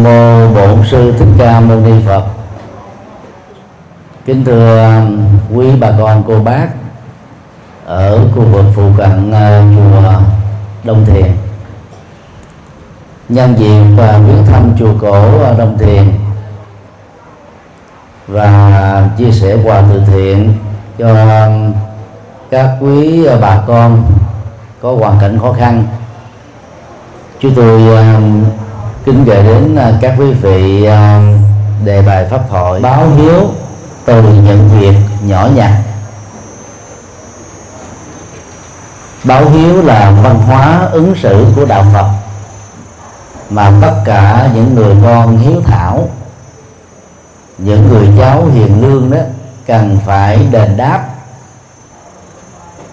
nam mô bổn sư thích ca mâu ni phật. Kính thưa um, quý bà con, cô bác ở khu vực phụ cận uh, chùa Đông Thiền. Nhân dịp và viếng thăm chùa cổ uh, Đông Thiền và chia sẻ quà từ thiện cho um, các quý bà con có hoàn cảnh khó khăn, chúng tôi um, kính gửi đến à, các quý vị à, đề bài pháp thoại báo hiếu từ những việc nhỏ nhặt. Báo hiếu là văn hóa ứng xử của đạo phật, mà tất cả những người con hiếu thảo, những người cháu hiền lương đó, cần phải đền đáp.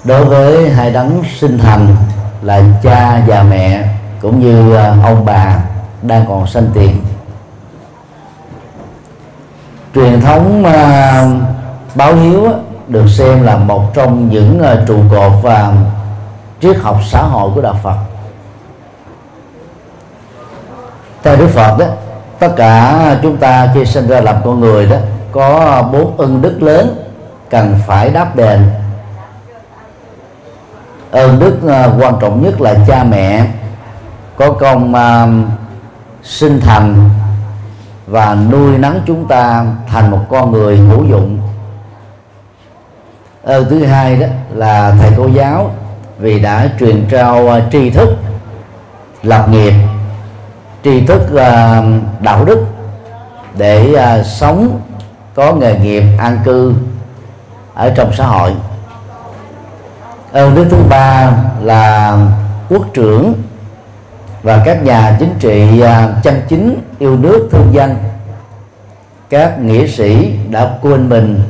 Đối với hai đấng sinh thành là cha và mẹ, cũng như à, ông bà đang còn sanh tiền. Truyền thống uh, báo hiếu được xem là một trong những uh, trụ cột và triết học xã hội của đạo Phật. Theo Đức Phật đó tất cả chúng ta khi sinh ra làm con người đó có bốn ân đức lớn cần phải đáp đền. Ơn đức à, quan trọng nhất là cha mẹ. Có công sinh thành và nuôi nắng chúng ta thành một con người hữu dụng. Ơn thứ hai đó là thầy cô giáo vì đã truyền trao à, tri thức, lập nghiệp, tri thức à, đạo đức để à, sống, có nghề nghiệp, an cư ở trong xã hội. Ơn đức thứ ba là quốc trưởng và các nhà chính trị à, chân chính yêu nước, thương dân, các nghĩa sĩ đã quên mình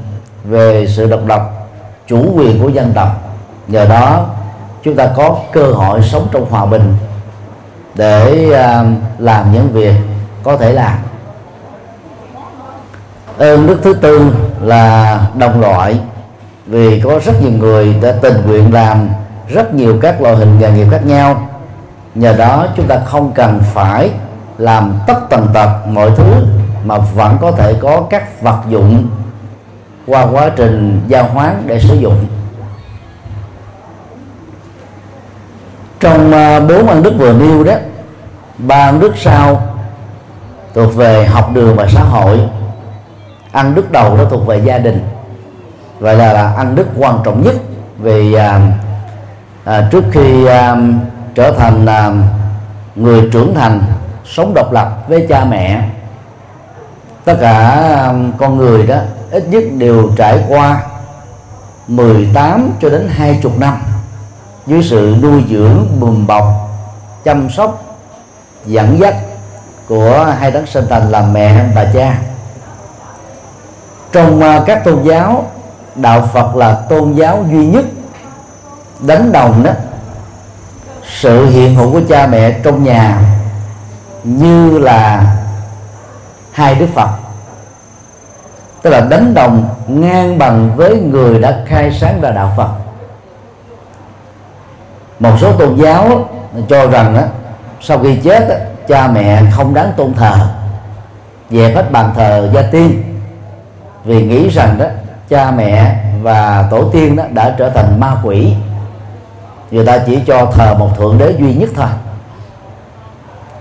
về sự độc lập, chủ quyền của dân tộc. Nhờ đó, chúng ta có cơ hội sống trong hòa bình để à, làm những việc có thể làm. Ơn đức thứ tư là đồng loại, vì có rất nhiều người đã tình nguyện làm rất nhiều các loại hình nghề nghiệp khác nhau nhờ đó chúng ta không cần phải làm tất tần tật mọi thứ mà vẫn có thể có các vật dụng qua quá trình giao hoán để sử dụng. Trong à, bốn ân đức vừa nêu đó ba ân đức sau thuộc về học đường và xã hội ăn đức đầu đó thuộc về gia đình. Vậy là, là ăn đức quan trọng nhất vì à, à, trước khi à, trở thành là người trưởng thành, sống độc lập với cha mẹ. Tất cả à, con người đó ít nhất đều trải qua 18 cho đến 20 năm dưới sự nuôi dưỡng, bùm bọc, chăm sóc, dẫn dắt của hai đấng sinh thành là mẹ và cha. Trong à, các tôn giáo, đạo Phật là tôn giáo duy nhất, đánh đồng đó sự hiện hữu của cha mẹ trong nhà như là hai đức Phật. Tức là đánh đồng ngang bằng với người đã khai sáng ra đạo Phật. Một số tôn giáo cho rằng đó, sau khi chết đó, cha mẹ không đáng tôn thờ dẹp hết bàn thờ gia tiên. Vì nghĩ rằng đó cha mẹ và tổ tiên đó đã trở thành ma quỷ người ta chỉ cho thờ một thượng đế duy nhất thôi.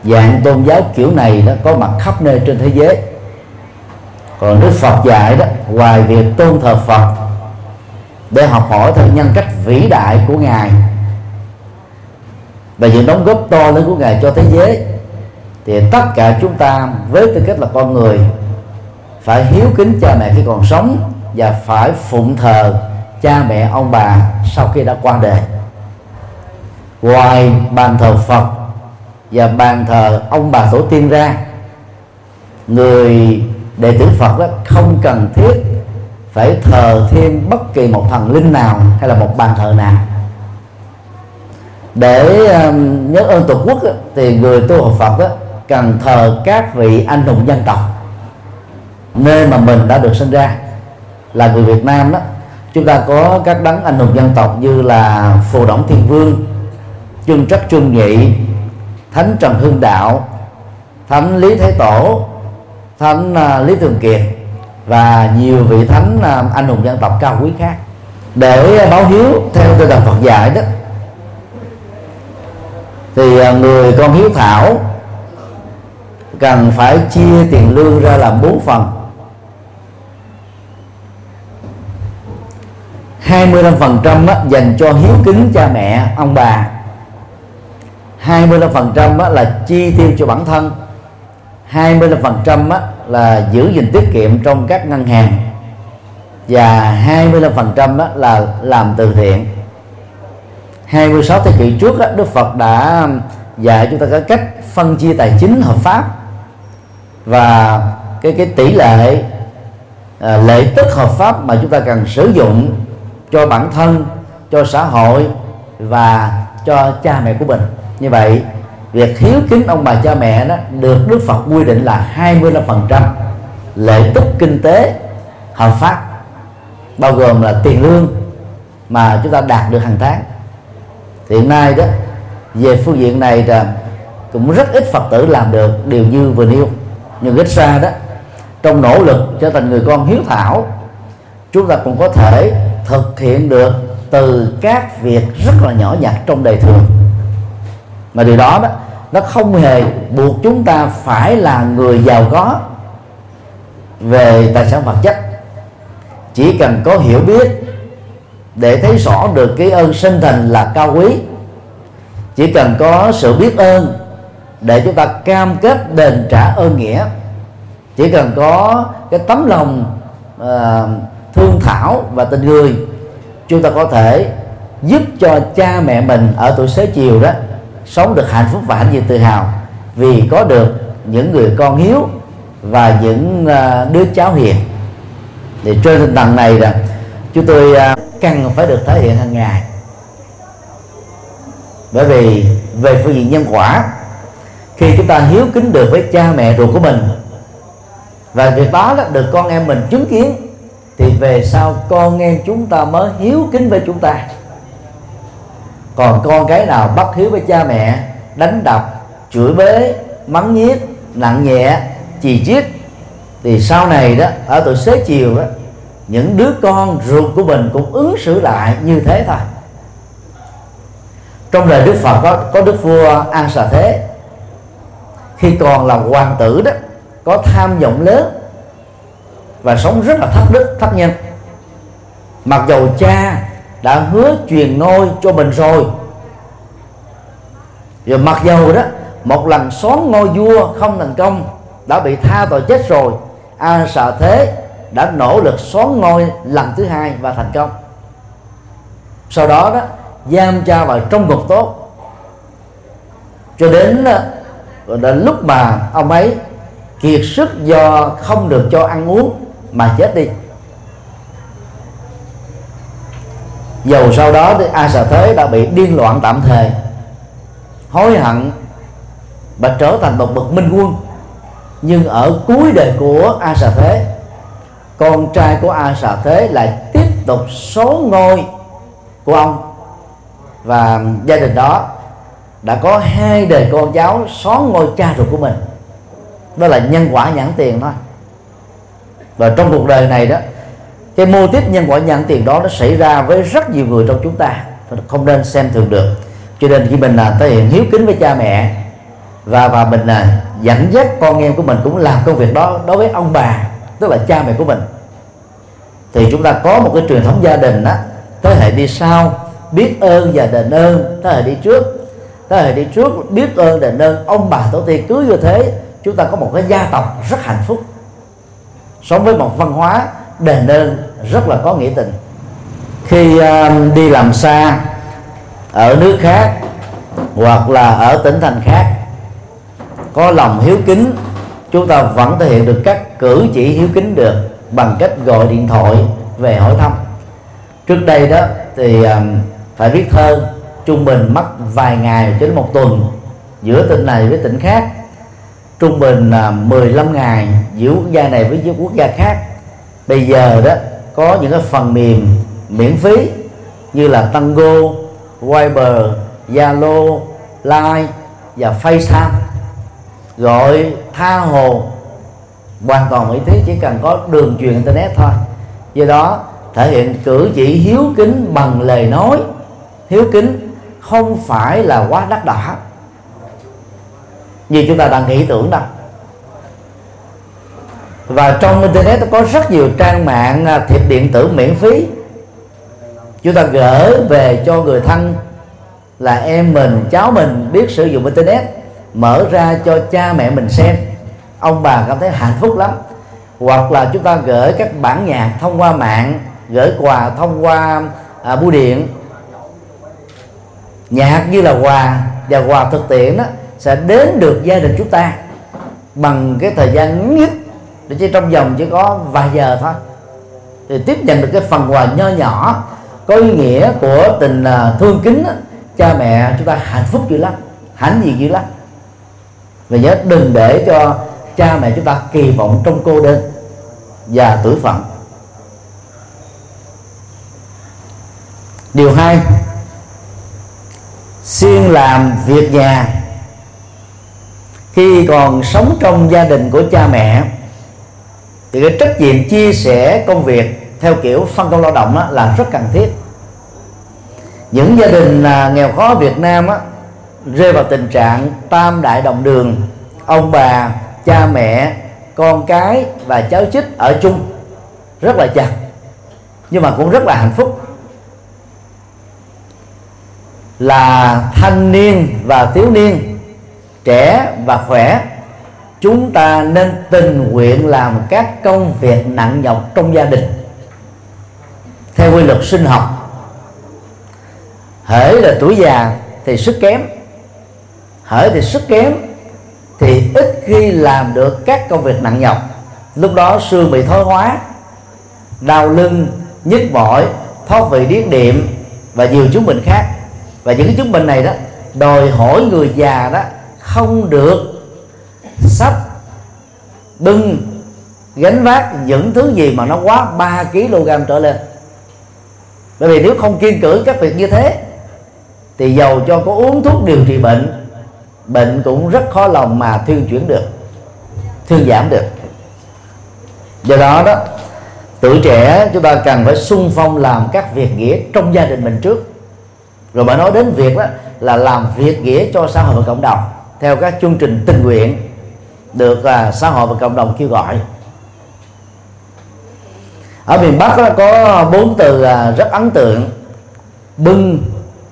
Dạng tôn giáo kiểu này đó có mặt khắp nơi trên thế giới. Còn đức phật dạy đó, ngoài việc tôn thờ phật, để học hỏi theo nhân cách vĩ đại của ngài, và những đóng góp to lớn của ngài cho thế giới, thì tất cả chúng ta với tư cách là con người phải hiếu kính cha mẹ khi còn sống và phải phụng thờ cha mẹ ông bà sau khi đã qua đời ngoài bàn thờ Phật và bàn thờ ông bà tổ tiên ra người đệ tử Phật đó không cần thiết phải thờ thêm bất kỳ một thần linh nào hay là một bàn thờ nào. Để um, nhớ ơn tổ quốc thì người tu học Phật đó, cần thờ các vị anh hùng dân tộc. Nơi mà mình đã được sinh ra là người Việt Nam đó. Chúng ta có các đấng anh hùng dân tộc như là phù đổng thiên vương trương trắc trương nhị thánh trần hưng đạo thánh lý thế tổ thánh uh, lý thường kiệt và nhiều vị thánh uh, anh hùng dân tộc cao quý khác. Để à, báo hiếu theo tinh thần Phật dạy đó. Thì uh, người con hiếu thảo cần phải chia tiền lương ra làm bốn phần. 25% dành cho hiếu kính cha mẹ ông bà. 25% là chi tiêu cho bản thân 25% là giữ gìn tiết kiệm trong các ngân hàng và 25% là làm từ thiện. 26 thế kỷ trước Đức Phật đã dạy chúng ta có cách phân chia tài chính hợp pháp và cái cái tỷ lệ ờ, à, lệ tức hợp pháp mà chúng ta cần sử dụng cho bản thân cho xã hội và cho cha mẹ của mình như vậy, việc hiếu kính ông bà cha mẹ đó được Đức Phật quy định là 25% lợi tức kinh tế, hợp pháp, bao gồm là tiền lương mà chúng ta đạt được hàng tháng. Hiện nay đó, về phương diện này là cũng rất ít Phật tử làm được điều như vừa nêu. Nhưng ít ra đó, trong nỗ lực trở thành người con hiếu thảo, chúng ta cũng có thể thực hiện được từ các việc rất là nhỏ nhặt trong đời thường mà điều đó đó nó không hề buộc chúng ta phải là người giàu có về tài sản vật chất. Chỉ cần có hiểu biết để thấy rõ được cái ơn sinh thành là cao quý. Chỉ cần có sự biết ơn để chúng ta cam kết đền trả ơn nghĩa. Chỉ cần có cái tấm lòng uh, thương thảo và tình người chúng ta có thể giúp cho cha mẹ mình ở tuổi xế chiều đó sống được hạnh phúc và hạnh diện tự hào. Vì có được những người con hiếu và những à, đứa cháu hiền. Thì trên tinh thần này là chúng tôi à, cần phải được thể hiện hàng ngày. Bởi vì về phương diện nhân quả khi chúng ta hiếu kính được với cha mẹ ruột của mình và việc đó, đó được con em mình chứng kiến thì về sau con em chúng ta mới hiếu kính với chúng ta còn con cái nào bắt hiếu với cha mẹ, đánh đập, chửi bế, mắng nhiếc, nặng nhẹ, chì chiết, thì sau này đó, ở tuổi xế chiều đó, những đứa con ruột của mình cũng ứng xử lại như thế thôi. Trong đời đức phật có có đức vua an xà thế, khi còn là hoàng tử đó, có tham vọng lớn và sống rất là thấp đức, thấp nhân. Mặc dầu cha đã hứa truyền ngôi cho mình rồi. Rồi mặc dầu đó, một lần xón ngôi vua không thành công, đã bị tha tội chết rồi, a xà thế đã nỗ lực xón ngôi lần thứ hai và thành công. Sau đó đó, giam cha vào trong ngục tốt. Cho đến ờ, đến lúc mà ông ấy kiệt sức do không được cho ăn uống mà chết đi. Dầu sau đó thì a xà thế đã bị điên loạn tạm thời. Hối hận và trở thành một bậc minh quân. Nhưng ở cuối đời của a xà thế, con trai của a xà thế lại tiếp tục số ngôi của ông. Và gia đình đó đã có hai đời con cháu xó ngôi cha ruột của mình. Đó là nhân quả nhãn tiền thôi. Và trong cuộc đời này đó cái mô tiếp nhân quả nhận tiền đó nó xảy ra với rất nhiều người trong chúng ta không nên xem thường được. Cho nên khi mình là thể hiện hiếu kính với cha mẹ và và mình là dẫn dắt con em của mình cũng làm công việc đó đối với ông bà, tức là cha mẹ của mình, thì chúng ta có một cái truyền thống gia đình đó thế hệ đi sau biết ơn và đền ơn. Thế hệ đi trước, thế hệ đi trước biết ơn, đền ơn, ông bà tổ tiên cứ như thế, chúng ta có một cái gia tộc rất hạnh phúc, sống với một văn hóa đền ơn rất là có nghĩa tình. Khi uh, đi làm xa ở nước khác hoặc là ở tỉnh thành khác có lòng hiếu kính chúng ta vẫn thể hiện được các cử chỉ hiếu kính được bằng cách gọi điện thoại về hỏi thăm. Trước đây đó thì uh, phải viết thơ trung bình mất vài ngày đến một tuần giữa tỉnh này với tỉnh khác. Trung bình là 15 ngày giữa quốc gia này với quốc gia khác bây giờ đó có những cái phần mềm miễn phí như là Tango, Viber, Zalo, Line và FaceTime. Gọi tha hồ hoàn toàn miễn phí chỉ cần có đường truyền internet thôi. Do đó thể hiện cử chỉ hiếu kính bằng lời nói. Hiếu kính không phải là quá đắt đỏ. Như chúng ta đang nghĩ tưởng đâu và trong internet có rất nhiều trang mạng à, thiệp điện tử miễn phí. Chúng ta gửi về cho người thân là em mình cháu mình biết sử dụng internet mở ra cho cha mẹ mình xem. Ông bà cảm thấy hạnh phúc lắm. Hoặc là chúng ta gửi các bản nhạc thông qua mạng gửi quà thông qua à, bưu điện. Nhạc như là quà và quà thực tiễn đó sẽ đến được gia đình chúng ta bằng cái thời gian ngắn nhất để chỉ trong vòng chỉ có vài giờ thôi. Thì tiếp nhận được cái phần quà nho nhỏ có ý nghĩa của tình à, thương kính đó, cha mẹ chúng ta hạnh phúc dữ lắm hãnh diện dữ lắm. Và nhớ đừng để cho cha mẹ chúng ta kỳ vọng trong cô đơn và tuổi phận. Điều hai xuyên làm việc nhà. Khi còn sống trong gia đình của cha mẹ thì cái trách nhiệm chia sẻ công việc theo kiểu phân công lao động đó là rất cần thiết. Những gia đình à, nghèo khó Việt Nam á, rơi vào tình trạng tam đại đồng đường ông bà cha mẹ con cái và cháu chích ở chung rất là chặt nhưng mà cũng rất là hạnh phúc. Là thanh niên và thiếu niên trẻ và khỏe chúng ta nên tình nguyện làm các công việc nặng nhọc trong gia đình. Theo quy luật sinh học hễ là tuổi già thì sức kém hễ thì sức kém thì ít khi làm được các công việc nặng nhọc. Lúc đó xương bị thoái hóa, đau lưng, nhức mỏi, thoát vị điếc điệm và nhiều chứng bệnh khác. Và những cái chứng bệnh này đó, đòi hỏi người già đó không được sắp đừng gánh vác những thứ gì mà nó quá 3 kg trở lên. Bởi vì nếu không kiên cử các việc như thế, thì giàu cho có uống thuốc điều trị bệnh bệnh cũng rất khó lòng mà thuyên chuyển được, thuyên giảm được. Do đó đó, tuổi trẻ chúng ta cần phải sung phong làm các việc nghĩa trong gia đình mình trước. Rồi mà nói đến việc đó là làm việc nghĩa cho xã hội và cộng đồng, theo các chương trình tình nguyện được à, xã hội và cộng đồng kêu gọi. Ở miền Bắc đó, có bốn từ à, rất ấn tượng. Bưng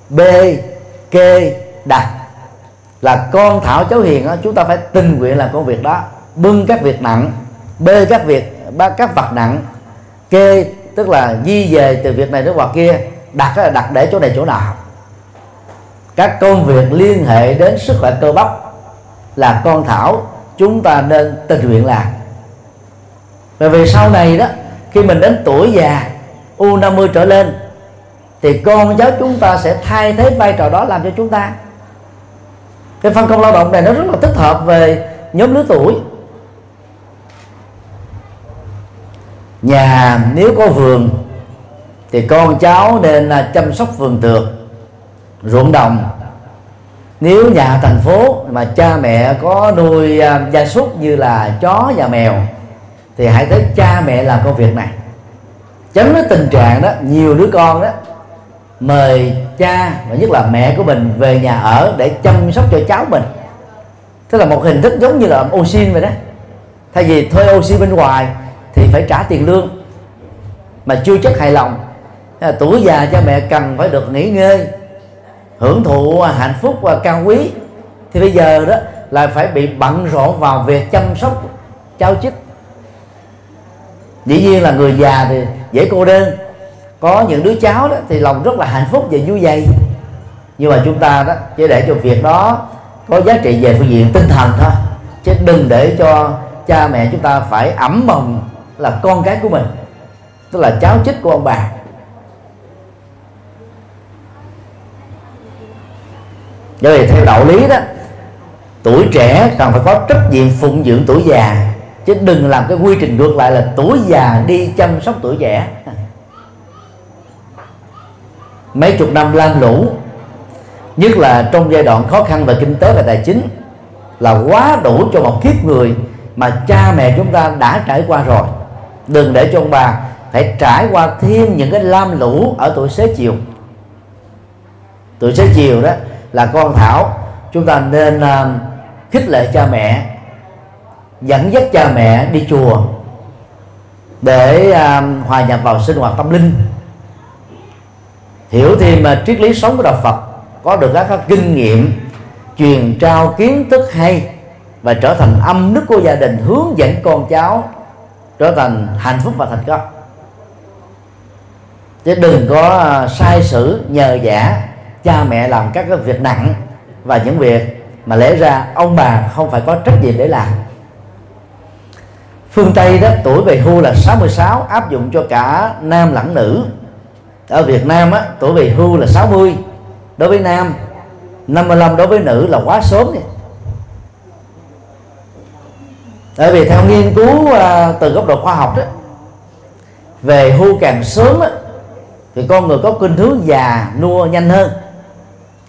bê kê đặt. Là con thảo cháu hiền đó, chúng ta phải tình nguyện làm công việc đó. Bưng các việc nặng bê các việc các vật nặng. Kê tức là di về từ việc này đến hoặc kia. Đặt là đặt để chỗ này chỗ nào các công việc liên hệ đến sức khỏe cơ bắp là con thảo chúng ta nên tình nguyện làm bởi vì sau này đó, khi mình đến tuổi già, u 50 trở lên, thì con cháu chúng ta sẽ thay thế vai trò đó làm cho chúng ta. Cái phân công lao động này nó rất là thích hợp về nhóm lứa tuổi. Nhà nếu có vườn, thì con cháu nên à, chăm sóc vườn tược, ruộng đồng nếu nhà thành phố mà cha mẹ có nuôi à, gia súc như là chó và mèo, thì hãy thấy cha mẹ làm công việc này. Tránh cái tình trạng đó, nhiều đứa con đó mời cha và nhất là mẹ của mình về nhà ở để chăm sóc cho cháu mình. Tức là một hình thức giống như là ô xin vậy đó. Thay vì thuê oxy bên ngoài thì phải trả tiền lương mà chưa chắc hài lòng. Tuổi già cha mẹ cần phải được nghỉ ngơi hưởng thụ à, hạnh phúc và cao quý. Thì bây giờ đó là phải bị bận rộn vào việc chăm sóc cháu chích dĩ nhiên là người già thì dễ cô đơn. Có những đứa cháu đó thì lòng rất là hạnh phúc và vui vầy nhưng mà chúng ta đó, chỉ để cho việc đó có giá trị về phương diện tinh thần thôi. Chứ đừng để cho cha mẹ chúng ta phải ẩm mồng là con cái của mình, tức là cháu chích của ông bà. Bởi vì theo đạo lý đó, tuổi trẻ cần phải có trách nhiệm phụng dưỡng tuổi già. Chứ đừng làm cái quy trình ngược lại là tuổi già đi chăm sóc tuổi trẻ. Mấy chục năm lam lũ, nhất là trong giai đoạn khó khăn về kinh tế và tài chính, là quá đủ cho một kiếp người mà cha mẹ chúng ta đã trải qua rồi. Đừng để cho ông bà phải trải qua thêm những cái lam lũ ở tuổi xế chiều. Tuổi xế chiều đó là con thảo. Chúng ta nên uh, khích lệ cha mẹ dẫn dắt cha mẹ đi chùa để uh, hòa nhập vào sinh hoạt tâm linh. Hiểu thêm uh, triết lý sống của đạo Phật có được các, các kinh nghiệm truyền trao kiến thức hay và trở thành âm đức của gia đình hướng dẫn con cháu trở thành hạnh phúc và thành công. Chứ đừng có ờ, sai sử nhờ giả cha mẹ làm các cái việc nặng và những việc mà lẽ ra ông bà không phải có trách nhiệm để làm. Phương Tây đó tuổi về hưu là 66 áp dụng cho cả nam lẫn nữ. Ở Việt Nam á, tuổi về hưu là 60 đối với nam 55 đối với nữ là quá sớm vậy tại vì theo nghiên cứu à, từ góc độ khoa học đó về hưu càng sớm á, thì con người có khuynh hướng già nua nhanh hơn.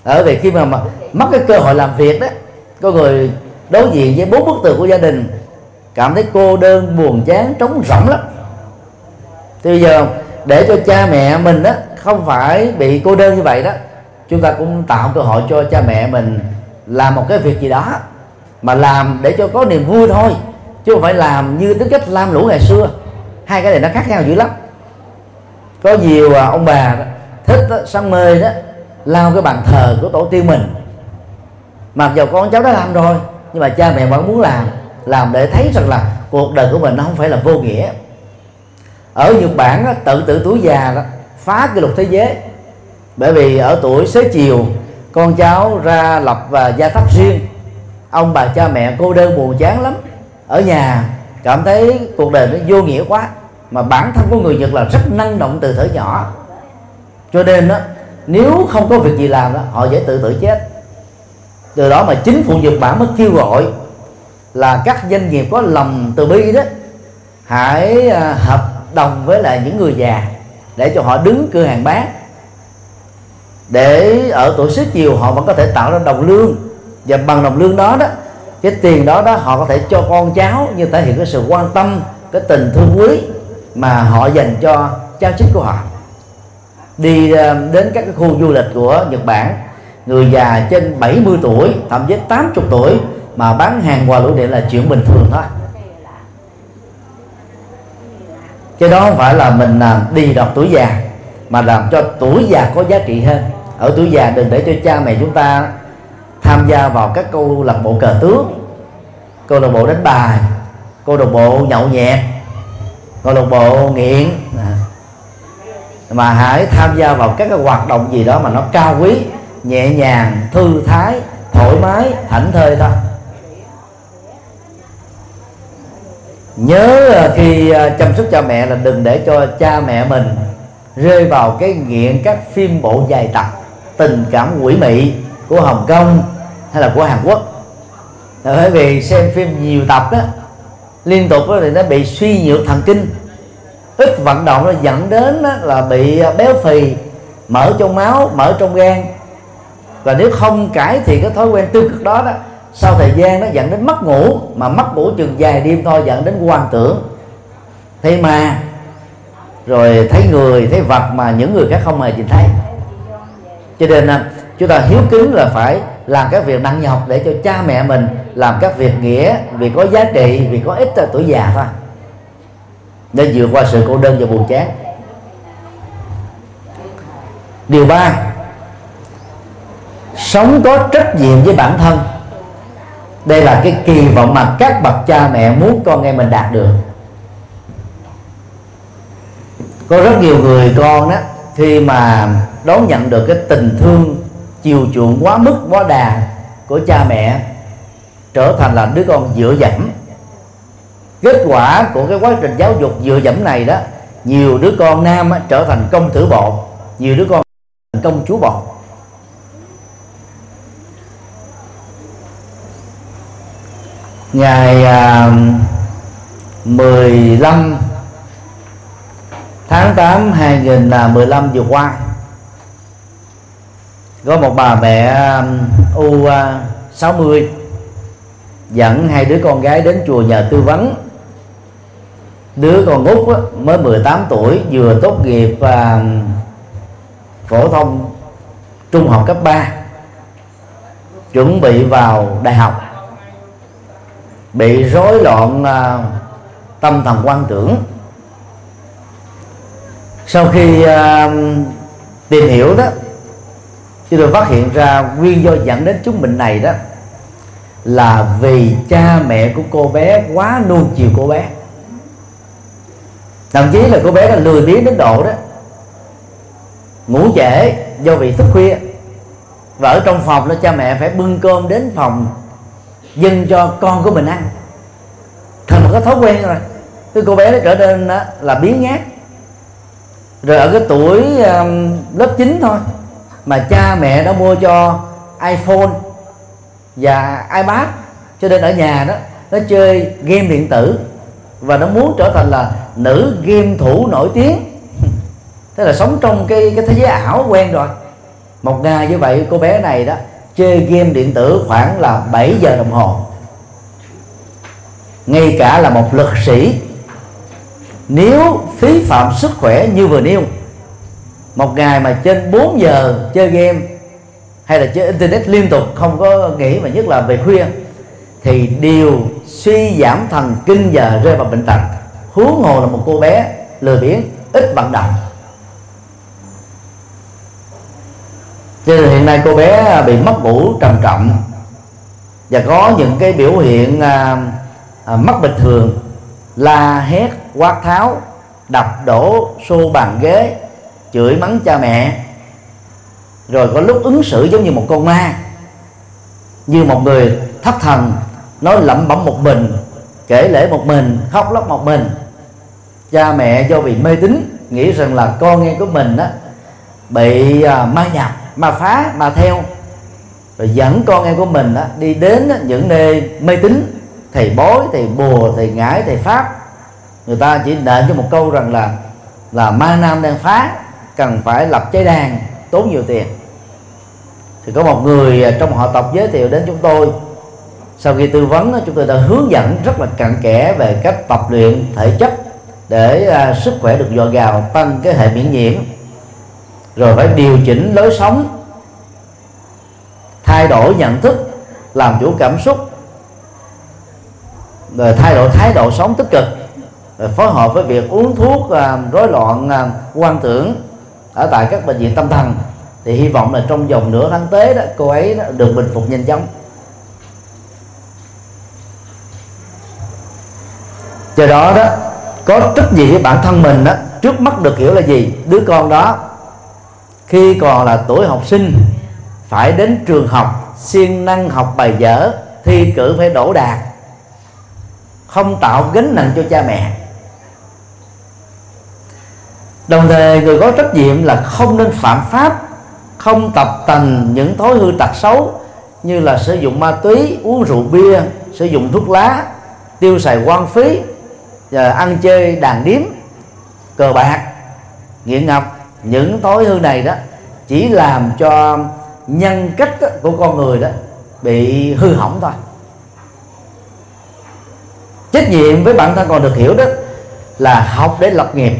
Ờ, ở vì khi mà, mà mất cái cơ hội làm việc đó có người đối diện với bốn bức tường của gia đình cảm thấy cô đơn buồn chán trống rỗng lắm. Thì bây giờ để cho cha mẹ mình đó không phải bị cô đơn như vậy đó chúng ta cũng tạo cơ hội cho cha mẹ mình làm một cái việc gì đó mà làm để cho có niềm vui thôi chứ không phải làm như tính cách lam lũ ngày xưa. Hai cái này nó khác nhau dữ lắm. Có nhiều à, ông bà thích đó, sáng mê đó lao cái bàn thờ của tổ tiên mình. Mặc dù con cháu đã làm rồi nhưng mà cha mẹ vẫn muốn làm làm để thấy rằng là cuộc đời của mình nó không phải là vô nghĩa. Ở Nhật Bản đó, tự tử tuổi già đó, phá kỷ lục thế giới. Bởi vì ở tuổi xế chiều con cháu ra lập và gia thất riêng. Ông bà cha mẹ cô đơn buồn chán lắm. Ở nhà cảm thấy cuộc đời nó vô nghĩa quá mà bản thân của người Nhật là rất năng động từ thở nhỏ. Cho nên đó nếu không có việc gì làm đó họ dễ tự tử chết. Từ đó mà chính phủ Nhật Bản mới kêu gọi là các doanh nghiệp có lòng từ bi đó, hãy à, hợp đồng với lại những người già để cho họ đứng cửa hàng bán. Để ở tuổi xế chiều họ vẫn có thể tạo ra đồng lương, và bằng đồng lương đó đó, cái tiền đó đó họ có thể cho con cháu như thể hiện cái sự quan tâm, cái tình thương quý mà họ dành cho cháu chính của họ đi ờ, đến các khu du lịch của Nhật Bản. Người già trên 70 tuổi, thậm chí 80 tuổi mà bán hàng qua lưu điện là chuyện bình thường thôi. Cái đó không phải là mình làm đi đọc tuổi già, mà làm cho tuổi già có giá trị hơn. Ở tuổi già đừng để cho cha mẹ chúng ta tham gia vào các câu lạc bộ cờ tướng, câu lạc bộ đánh bài, câu lạc bộ nhậu nhẹt, câu lạc bộ nghiện à, mà hãy tham gia vào các cái hoạt động gì đó mà nó cao quý, nhẹ nhàng, thư thái, thoải mái, thảnh thơi thôi. Nhớ khi à, chăm sóc cha mẹ là đừng để cho cha mẹ mình rơi vào cái nghiện các phim bộ dài tập tình cảm quỷ mị của Hồng Kông hay là của Hàn Quốc. Bởi vì xem phim nhiều tập đó, liên tục đó thì nó bị suy nhược thần kinh ít vận động nó dẫn đến đó là bị à, béo phì mở trong máu mở trong gan. Và nếu không cải thiện cái thói quen tiêu cực đó đó, sau thời gian nó dẫn đến mất ngủ, mà mất ngủ chừng dài đêm thôi dẫn đến quan tưởng. Thấy ma rồi thấy người, thấy vật mà những người khác không hề nhìn thấy. Cho nên chúng ta hiếu kính là phải làm các việc nặng nhọc để cho cha mẹ mình làm các việc nghĩa, vì có giá trị, vì có ích cho tuổi già thôi để vượt qua sự cô đơn và buồn chán. Điều ba, sống có trách nhiệm với bản thân. Đây là cái kỳ vọng mà các bậc cha mẹ muốn con em mình đạt được. Có rất nhiều người con đó khi mà đón nhận được cái tình thương chiều chuộng quá mức, quá đà của cha mẹ, trở thành là đứa con dựa dẫm kết quả của cái quá trình giáo dục dựa dẫm này đó nhiều đứa con nam trở thành công tử bộ nhiều đứa con thành công chúa bộ ngày à, 15 tháng 8 2015 vừa qua có một bà mẹ um, U60 à, dẫn hai đứa con gái đến chùa nhờ tư vấn đứa con út á, mới 18 tuổi vừa tốt nghiệp à, phổ thông trung học cấp 3 chuẩn bị vào đại học. Bị rối loạn à, tâm thần quan tưởng. Sau khi à, tìm hiểu đó chúng tôi phát hiện ra nguyên do dẫn đến chúng bệnh này đó là vì cha mẹ của cô bé quá nuông chiều cô bé thậm chí là cô bé là lười biếng đến độ đó. Ngủ trễ do bị thức khuya. Và ở trong phòng là cha mẹ phải bưng cơm đến phòng dâng cho con của mình ăn. Thành một cái thói quen rồi. Cái cô bé nó trở nên đó là biến nhát rồi ở cái tuổi um, lớp 9 thôi mà cha mẹ đã mua cho iPhone và iPad. Cho nên ở nhà đó nó chơi game điện tử và nó muốn trở thành là nữ game thủ nổi tiếng. Thế là sống trong cái cái thế giới ảo quen rồi. Một ngày như vậy, cô bé này đó, chơi game điện tử khoảng là 7 giờ đồng hồ. Ngay cả là một lực sĩ. Nếu phí phạm sức khỏe như vừa nêu, một ngày mà trên 4 giờ chơi game hay là chơi internet liên tục, không có nghỉ mà nhất là về khuya, thì đều suy giảm thần kinh và rơi vào bệnh tật. Huống hồ là một cô bé lười biếng ít vận động. Cho nên hiện nay cô bé à, bị mất ngủ trầm trọng. Và có những cái biểu hiện à, à, mất bình thường. La hét quát tháo đập đổ xô bàn ghế chửi mắng cha mẹ. Rồi có lúc ứng xử giống như một con ma. Như một người thất thần nói lẩm bẩm một mình kể lễ một mình khóc lóc một mình. Cha mẹ do bị mê tín nghĩ rằng là con em của mình á bị à, ma nhập ma phá ma theo. Rồi dẫn con em của mình á, đi đến những nơi mê tín thầy bói thầy bùa thầy ngải thầy pháp. Người ta chỉ nện cho một câu rằng là là ma nam đang phá cần phải lập cháy đàn tốn nhiều tiền. Thì có một người à, trong họ tộc giới thiệu đến chúng tôi sau khi tư vấn chúng tôi đã hướng dẫn rất là cặn kẽ về cách tập luyện thể chất để à, sức khỏe được dồi dào tăng cái hệ miễn nhiễm. Rồi phải điều chỉnh lối sống thay đổi nhận thức làm chủ cảm xúc rồi thay đổi thái độ sống tích cực rồi phối hợp với việc uống thuốc à, rối loạn à, quan tưởng ở tại các bệnh viện tâm thần. Thì hy vọng là trong vòng nửa tháng tới đó cô ấy đó, được bình phục nhanh chóng. Do đó đó, có trách nhiệm với bản thân mình đó, trước mắt được hiểu là gì? Đứa con đó, khi còn là tuổi học sinh, phải đến trường học, siêng năng học bài vở, thi cử phải đổ đạt không tạo gánh nặng cho cha mẹ. Đồng thời, người có trách nhiệm là không nên phạm pháp, không tập tành những thói hư tật xấu như là sử dụng ma túy, uống rượu bia, sử dụng thuốc lá, tiêu xài quan phí và ăn chơi đàn điếm, cờ bạc, nghiện ngập, những thói hư này đó chỉ làm cho nhân cách của con người đó bị hư hỏng thôi. Trách nhiệm với bản thân còn được hiểu đó là học để lập nghiệp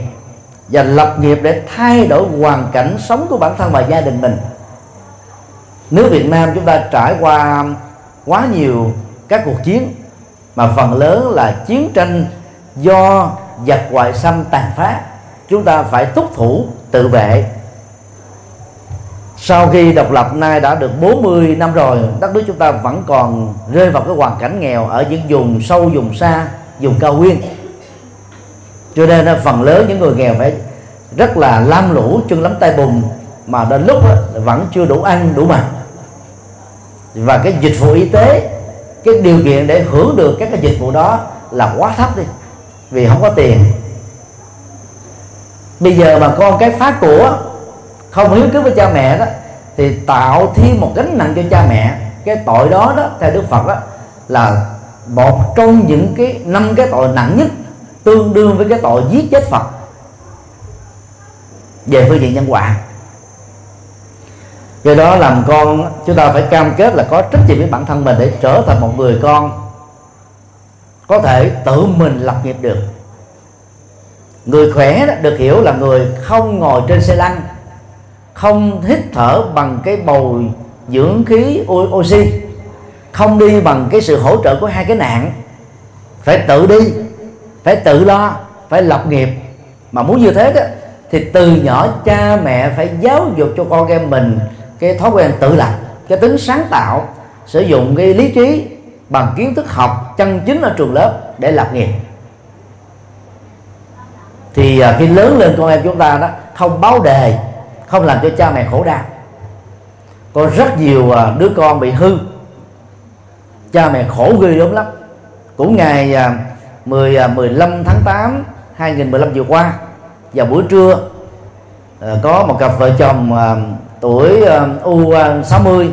và lập nghiệp để thay đổi hoàn cảnh sống của bản thân và gia đình mình. Nước Việt Nam chúng ta trải qua quá nhiều các cuộc chiến, mà phần lớn là chiến tranh do giặc ngoại xâm tàn phá chúng ta phải túc thủ tự vệ. Sau khi độc lập nay đã được 40 năm rồi đất nước chúng ta vẫn còn rơi vào cái hoàn cảnh nghèo ở những vùng sâu vùng xa vùng cao nguyên. Cho nên phần lớn những người nghèo phải rất là lam lũ chân lắm tay bùn mà đến lúc đó, vẫn chưa đủ ăn đủ mặc. Và cái dịch vụ y tế cái điều kiện để hưởng được các cái dịch vụ đó là quá thấp đi vì không có tiền. Bây giờ mà con cái phá của không hiếu kính với cha mẹ đó, thì tạo thêm một gánh nặng cho cha mẹ. Cái tội đó đó, theo đức phật đó, là một trong những cái năm cái tội nặng nhất, tương đương với cái tội giết chết Phật. Về phương diện nhân quả. Do đó làm con, chúng ta phải cam kết là có trách nhiệm với bản thân mình để trở thành một người con có thể tự mình lập nghiệp được. Người khỏe đó, được hiểu là người không ngồi trên xe lăn không hít thở bằng cái bầu dưỡng khí oxy không đi bằng cái sự hỗ trợ của hai cái nạn. Phải tự đi phải tự lo phải lập nghiệp. Mà muốn như thế đó thì từ nhỏ cha mẹ phải giáo dục cho con em mình cái thói quen tự lập cái tính sáng tạo sử dụng cái lý trí bằng kiến thức học chân chính ở trường lớp để lập nghiệp. Thì à, khi lớn lên con em chúng ta đó, không báo đề, không làm cho cha mẹ khổ đau. Có rất nhiều à, đứa con bị hư. Cha mẹ khổ ghê lắm lắm. Cũng ngày à, 10 15 tháng 8 2015 vừa qua, vào buổi trưa có một cặp vợ chồng tuổi U60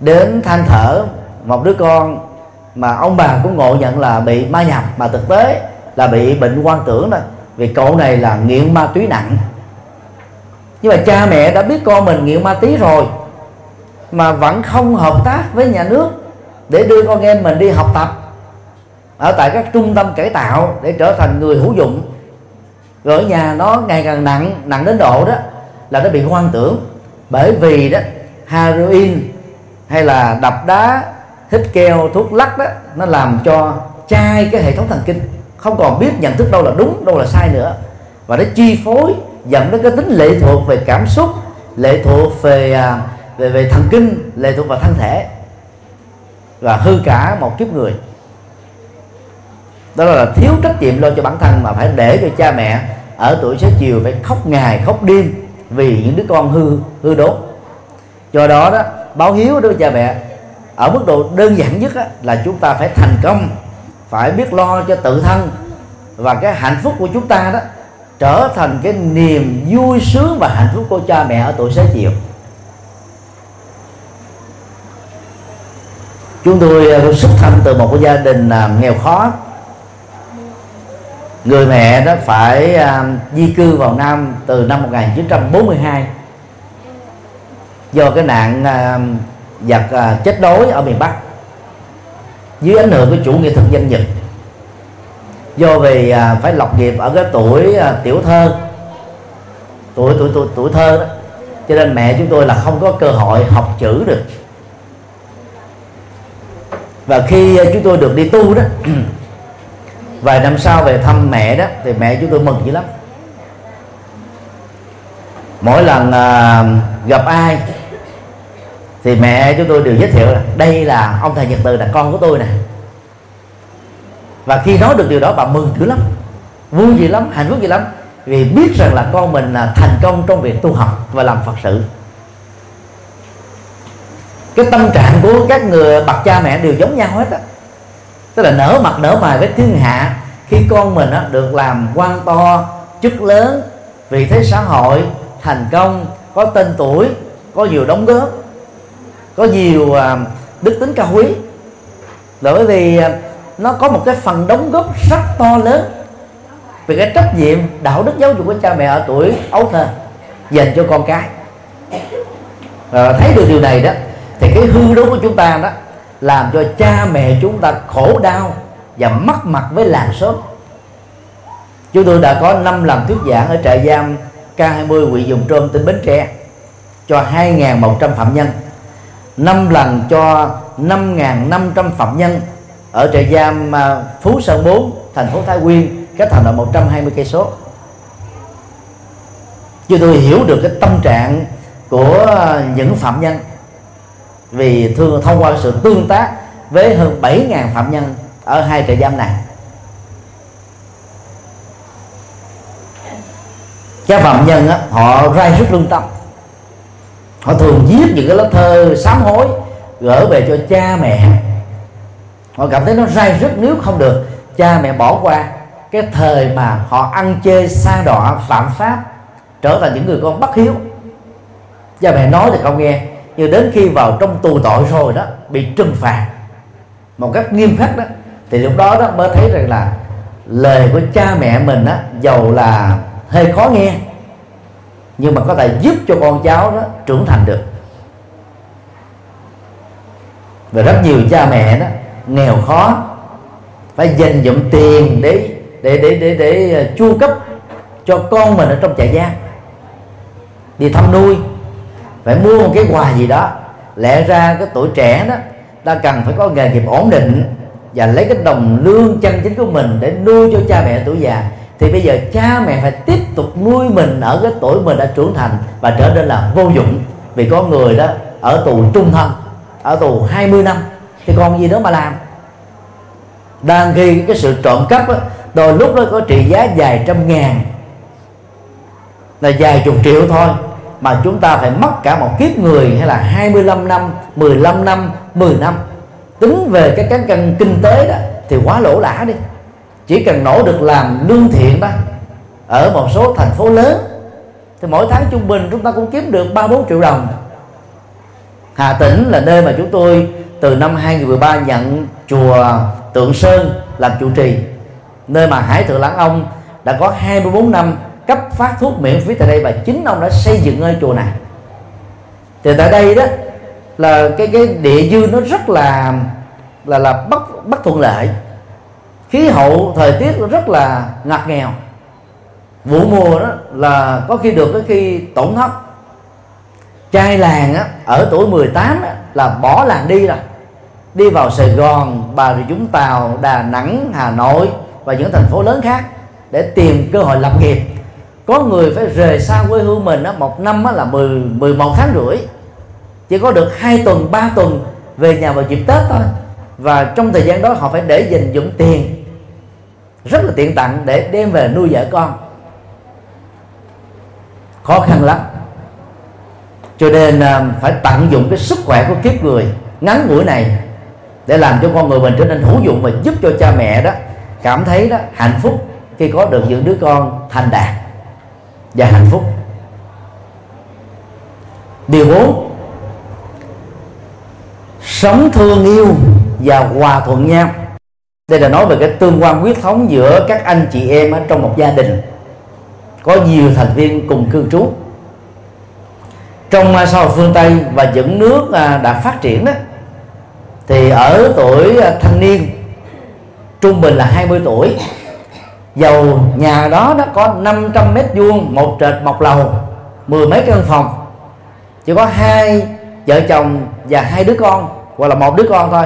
đến than thở một đứa con mà ông bà cũng ngộ nhận là bị ma nhập, mà thực tế là bị bệnh quan tưởng thôi vì cậu này là nghiện ma túy nặng. Nhưng mà cha mẹ đã biết con mình nghiện ma túy rồi, mà vẫn không hợp tác với nhà nước để đưa con em mình đi học tập ở tại các trung tâm cải tạo để trở thành người hữu dụng. Rồi ở nhà nó ngày càng nặng nặng đến độ đó là nó bị hoang tưởng. Bởi vì đó, heroin hay là đập đá hít keo thuốc lắc đó, nó làm cho chai cái hệ thống thần kinh. Không còn biết nhận thức đâu là đúng, đâu là sai nữa. Và nó chi phối, dẫn đến cái tính lệ thuộc về cảm xúc, lệ thuộc về à, về về thần kinh, lệ thuộc vào thân thể. Và hư cả một kiếp người. Đó là thiếu trách nhiệm lo cho bản thân mà phải để cho cha mẹ ở tuổi xế chiều phải khóc ngày khóc đêm vì những đứa con hư hư đốt do đó đó, báo hiếu đối với cha mẹ ở mức độ đơn giản nhất á, là chúng ta phải thành công phải biết lo cho tự thân. Và cái hạnh phúc của chúng ta đó trở thành cái niềm vui sướng và hạnh phúc của cha mẹ ở tuổi xế chiều. Chúng tôi à, xuất thân từ một cái gia đình à, nghèo khó. Người mẹ đó phải à, di cư vào Nam từ năm 1942 do cái nạn giặc à, chết đói ở miền Bắc dưới ảnh hưởng của chủ nghĩa thực dân Nhật. Do vì à, phải lọc nghiệp ở cái tuổi à, tiểu thơ tuổi tuổi tuổi tuổi thơ đó. Cho nên mẹ chúng tôi là không có cơ hội học chữ được. Và khi chúng tôi được đi tu đó vài năm sau về thăm mẹ đó thì mẹ chúng tôi mừng dữ lắm. Mỗi lần à, gặp ai thì mẹ chúng tôi đều giới thiệu là đây là ông thầy nhật từ là con của tôi nè. Và khi nói được điều đó bà mừng dữ lắm vui gì lắm hạnh phúc gì lắm. Vì biết rằng là con mình là thành công trong việc tu học và làm phật sự. Cái tâm trạng của các người bậc cha mẹ đều giống nhau hết á. Tức là nở mặt nở mày với thiên hạ khi con mình á, được làm quan to chức lớn vị thế xã hội thành công có tên tuổi có nhiều đóng góp có nhiều à, đức tính cao quý. Bởi vì à, nó có một cái phần đóng góp rất to lớn về cái trách nhiệm đạo đức giáo dục của cha mẹ ở tuổi ấu thơ dành cho con cái. Và thấy được điều này đó, thì cái hư đốn của chúng ta đó làm cho cha mẹ chúng ta khổ đau và mất mặt với làng xóm. Chúng tôi đã có 5 lần thuyết giảng ở trại giam K20 huyện Dùng Trôm, tỉnh Bến Tre, cho 2.100 phạm nhân. 5 lần cho 5.500 phạm nhân ở trại giam à, Phú Sơn 4 thành phố Thái Nguyên cách thành là 120 cây số. Chứ tôi hiểu được cái tâm trạng của những phạm nhân vì thường thông qua sự tương tác với hơn 7.000 phạm nhân ở hai trại giam này. Các phạm nhân á, họ rai rứt lương tâm họ thường viết những cái lá thơ sám hối, gửi về cho cha mẹ. Họ cảm thấy nó rai rứt nếu không được. Cha mẹ bỏ qua cái thời mà họ ăn chơi xa đọa phạm pháp, trở thành những người con bất hiếu. Cha mẹ nói thì không nghe, nhưng đến khi vào trong tù tội rồi đó, bị trừng phạt một cách nghiêm khắc đó, thì lúc đó đó mới thấy rằng là lời của cha mẹ mình á giàu là hơi khó nghe nhưng mà có thể giúp cho con cháu đó trưởng thành được. Và rất nhiều cha mẹ đó nghèo khó, phải dành dụm tiền để để để để để à, chu cấp cho con mình ở trong trại giam. Đi thăm nuôi, phải mua một cái quà gì đó. Lẽ ra cái tuổi trẻ đó, ta cần phải có nghề nghiệp ổn định và lấy cái đồng lương chân chính của mình để nuôi cho cha mẹ tuổi già thì bây giờ cha mẹ phải tiếp tục nuôi mình ở cái tuổi mình đã trưởng thành và trở nên là vô dụng. Vì có người đó ở tù trung thân ở tù 20 năm thì còn gì nữa mà làm? Đang khi cái sự trộm cắp đó, đôi lúc đó có trị giá vài trăm ngàn là vài chục triệu thôi mà chúng ta phải mất cả một kiếp người hay là 25 năm 15 năm 10 năm. Tính về cái cán cân kinh tế đó thì quá lỗ lã đi chỉ cần nỗ được làm lương thiện đó ở một số thành phố lớn, thì mỗi tháng trung bình chúng ta cũng kiếm được ba bốn triệu đồng. Hà Tĩnh là nơi mà chúng tôi từ năm 2013 nhận chùa Tượng Sơn làm chủ trì, nơi mà Hải Thượng Lãng Ông đã có 24 năm cấp phát thuốc miễn phí tại đây và chính ông đã xây dựng ngôi chùa này. Thì tại đây đó là cái cái địa dư nó rất là là là bất bất thuận lợi khí hậu thời tiết rất là ngặt nghèo. Vụ mùa đó là có khi được có khi tổn thất. Trai làng á, ở tuổi 18 á, là bỏ làng đi rồi. Đi vào Sài Gòn, Bà Rịa Vũng Tàu, Đà Nẵng, Hà Nội và những thành phố lớn khác để tìm cơ hội lập nghiệp. Có người phải rời xa quê hương mình á, một năm á, là 10, 11 tháng rưỡi. Chỉ có được hai tuần ba tuần về nhà vào dịp Tết thôi. Và trong thời gian đó họ phải để dành dụng tiền rất là tiện tặng để đem về nuôi vợ con. Khó khăn lắm. Cho nên à, phải tận dụng cái sức khỏe của kiếp người ngắn ngủi này để làm cho con người mình trở nên hữu dụng và giúp cho cha mẹ đó cảm thấy đó hạnh phúc khi có được những đứa con thành đạt và hạnh phúc. Điều bốn, sống thương yêu và hòa thuận nhau đây là nói về cái tương quan huyết thống giữa các anh chị em ở trong một gia đình. Có nhiều thành viên cùng cư trú. Trong à, xã hội phương tây và những nước à, đã phát triển đó thì ở tuổi à, thanh niên, trung bình là 20 tuổi, dầu nhà đó nó có 500 mét vuông, một trệt một lầu, mười mấy căn phòng, chỉ có hai vợ chồng và hai đứa con, hoặc là một đứa con thôi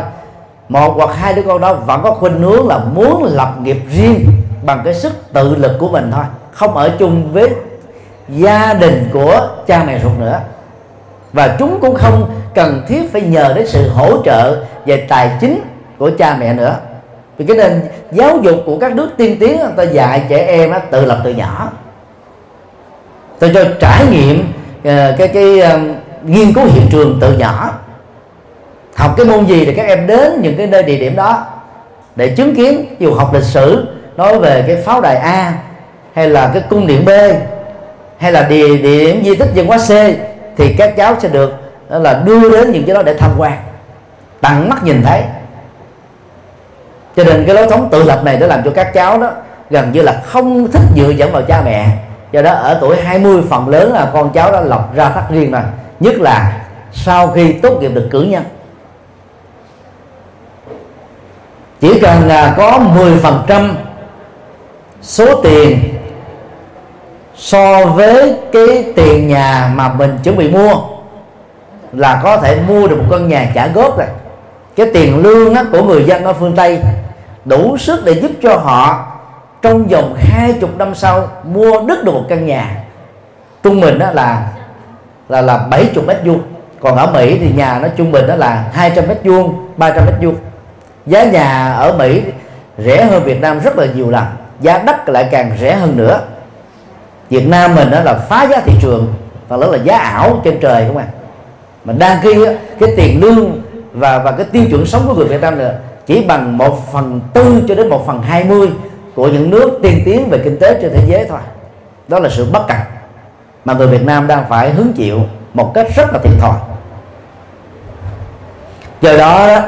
một hoặc hai đứa con đó vẫn có khuynh hướng là muốn lập nghiệp riêng bằng cái sức tự lực của mình thôi không ở chung với gia đình của cha mẹ ruột nữa. Và chúng cũng không cần thiết phải nhờ đến sự hỗ trợ về tài chính của cha mẹ nữa. Vì cái nền giáo dục của các nước tiên tiến người ta dạy trẻ em đó, tự lập từ nhỏ. Tôi cho trải nghiệm ờ, cái cái uh, nghiên cứu hiện trường từ nhỏ học cái môn gì thì các em đến những cái nơi địa điểm đó để chứng kiến. Dù học lịch sử nói về cái pháo đài A hay là cái cung điện B hay là địa, điểm di tích văn hóa C thì các cháu sẽ được đó là đưa đến những cái đó để tham quan. Tận mắt nhìn thấy. Cho nên cái lối thống tự lập này đã làm cho các cháu đó gần như là không thích dựa dẫn vào cha mẹ. Do đó ở tuổi 20 phần lớn là con cháu đã lọc ra thắt riêng rồi nhất là sau khi tốt nghiệp được cử nhân. Chỉ cần là có 10% số tiền so với cái tiền nhà mà mình chuẩn bị mua là có thể mua được một căn nhà trả góp rồi. Cái tiền lương á, của người dân ở phương tây đủ sức để giúp cho họ trong vòng hai chục năm sau mua đứt được một căn nhà. Trung bình đó là là là 70 mét vuông. Còn ở Mỹ thì nhà nó trung bình đó là 200 mét vuông 300 mét vuông giá nhà ở Mỹ rẻ hơn Việt Nam rất là nhiều lần. Giá đất lại càng rẻ hơn nữa. Việt Nam mình đó là phá giá thị trường và lớn là giá ảo trên trời không ạ? À? mà đang khi cái tiền lương và và cái tiêu chuẩn sống của người Việt Nam nữa chỉ bằng một phần tư cho đến một phần hai mươi của những nước tiên tiến về kinh tế trên thế giới thôi. Đó là sự bất cập mà người Việt Nam đang phải hứng chịu một cách rất là thiệt thòi. Do đó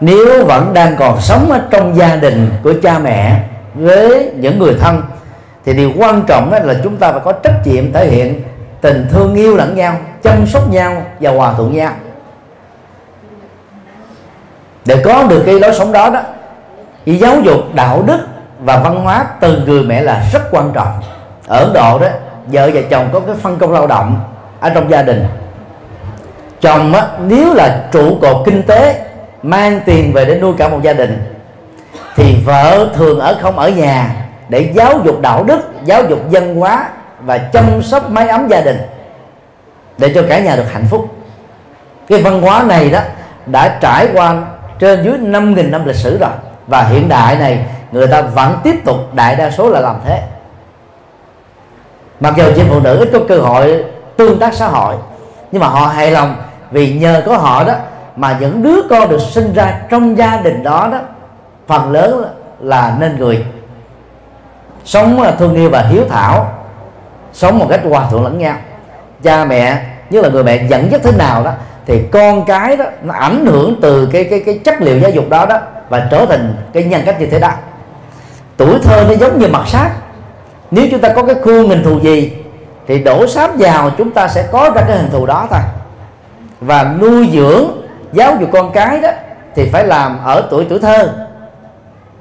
nếu vẫn đang còn sống ở trong gia đình của cha mẹ với những người thân thì điều quan trọng là chúng ta phải có trách nhiệm thể hiện tình thương yêu lẫn nhau chăm sóc nhau và hòa thuận nhau. Để có được cái lối sống đó đó thì giáo dục đạo đức và văn hóa từ người mẹ là rất quan trọng. Ở Ấn Độ đó vợ và chồng có cái phân công lao động ở trong gia đình. Chồng á, nếu là trụ cột kinh tế mang tiền về để nuôi cả một gia đình, thì vợ thường ở không ở nhà để giáo dục đạo đức, giáo dục văn hóa và chăm sóc mái ấm gia đình để cho cả nhà được hạnh phúc. Cái văn hóa này đó đã trải qua trên dưới 5.000 năm lịch sử rồi, và hiện đại này người ta vẫn tiếp tục đại đa số là làm thế. Mặc dù chị phụ nữ ít có cơ hội tương tác xã hội, nhưng mà họ hài lòng vì nhờ có họ đó mà những đứa con được sinh ra trong gia đình đó đó, phần lớn là nên người. Sống thương yêu và hiếu thảo, sống một cách hòa thuận lẫn nhau. Cha mẹ nhất là người mẹ dẫn dắt thế nào đó, thì con cái đó nó ảnh hưởng từ cái cái cái chất liệu giáo dục đó đó và trở thành cái nhân cách như thế đó. Tuổi thơ nó giống như mặt sáp. Nếu chúng ta có cái khuôn hình thù gì, thì đổ sáp vào chúng ta sẽ có ra cái hình thù đó thôi. Và nuôi dưỡng giáo dục con cái đó thì phải làm ở tuổi tuổi thơ.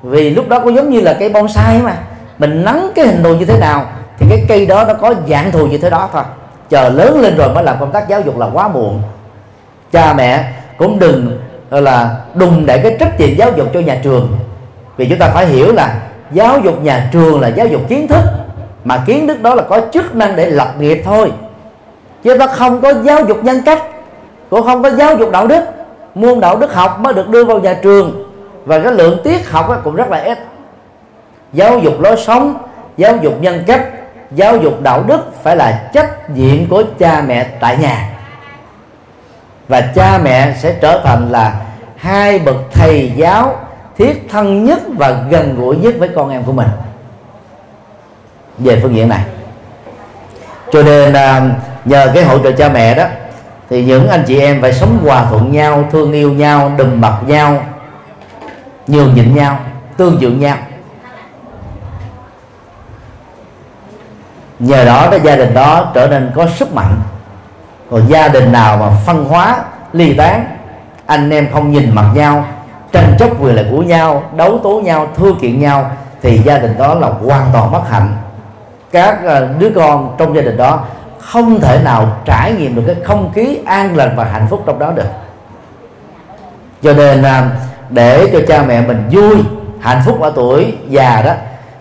Vì lúc đó có giống như là cây bonsai mà. Mình nắng cái hình thù như thế nào thì cái cây đó nó có dạng thù như thế đó thôi. Chờ lớn lên rồi mới làm công tác giáo dục là quá muộn. Cha mẹ cũng đừng là đùng để cái trách nhiệm giáo dục cho nhà trường. Vì chúng ta phải hiểu là giáo dục nhà trường là giáo dục kiến thức, mà kiến thức đó là có chức năng để lập nghiệp thôi. Chứ nó không có giáo dục nhân cách, cũng không có giáo dục đạo đức môn đạo đức học mới được đưa vào nhà trường. Và cái lượng tiết học cũng rất là ít. Giáo dục lối sống, giáo dục nhân cách, giáo dục đạo đức phải là trách nhiệm của cha mẹ tại nhà. Và cha mẹ sẽ trở thành là hai bậc thầy giáo thiết thân nhất và gần gũi nhất với con em của mình. Về phương diện này. Cho nên à, nhờ cái hỗ trợ cha mẹ đó thì những anh chị em phải sống hòa thuận nhau, thương yêu nhau, đùm bọc nhau, nhường nhịn nhau, tương dưỡng nhau. Nhờ đó cái gia đình đó trở nên có sức mạnh. Còn gia đình nào mà phân hóa, ly tán, anh em không nhìn mặt nhau, tranh chấp quyền lợi của nhau, đấu tố nhau thưa kiện nhau, thì gia đình đó là hoàn toàn bất hạnh. Các ờ, đứa con trong gia đình đó không thể nào trải nghiệm được cái không khí an lành và hạnh phúc trong đó được. Cho nên à, để cho cha mẹ mình vui, hạnh phúc ở tuổi già đó,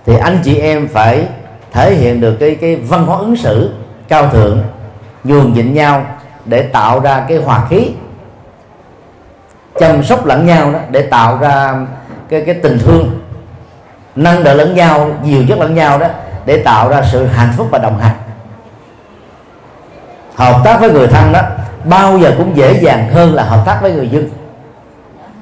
thì anh chị em phải thể hiện được cái cái văn hóa ứng xử cao thượng, nhường nhịn nhau để tạo ra cái hòa khí, chăm sóc lẫn nhau đó, để tạo ra cái cái tình thương, nâng đỡ lẫn nhau nhiều chất lẫn nhau đó, để tạo ra sự hạnh phúc và đồng hành hợp tác với người thân đó, bao giờ cũng dễ dàng hơn là hợp tác với người dân.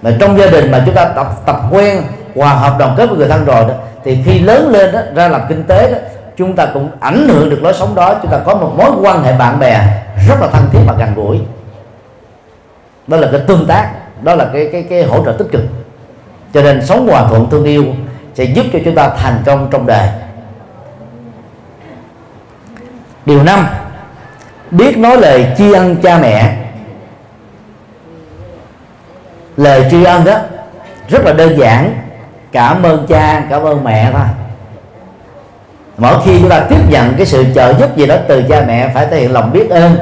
Mà trong gia đình mà chúng ta tập tập quen hòa hợp đồng kết với người thân rồi đó, thì khi lớn lên đó, ra làm kinh tế đó, chúng ta cũng ảnh hưởng được lối sống đó. Chúng ta có một mối quan hệ bạn bè rất là thân thiết và gần gũi. Đó là cái tương tác, đó là cái cái cái hỗ trợ tích cực. Cho nên sống hòa thuận, thương yêu sẽ giúp cho chúng ta thành công trong đời. Điều năm biết nói lời tri ân cha mẹ. Lời tri ân đó, rất là đơn giản. Cảm ơn cha, cảm ơn mẹ thôi. Mỗi khi chúng ta tiếp nhận cái sự trợ giúp gì đó từ cha mẹ, phải thể hiện lòng biết ơn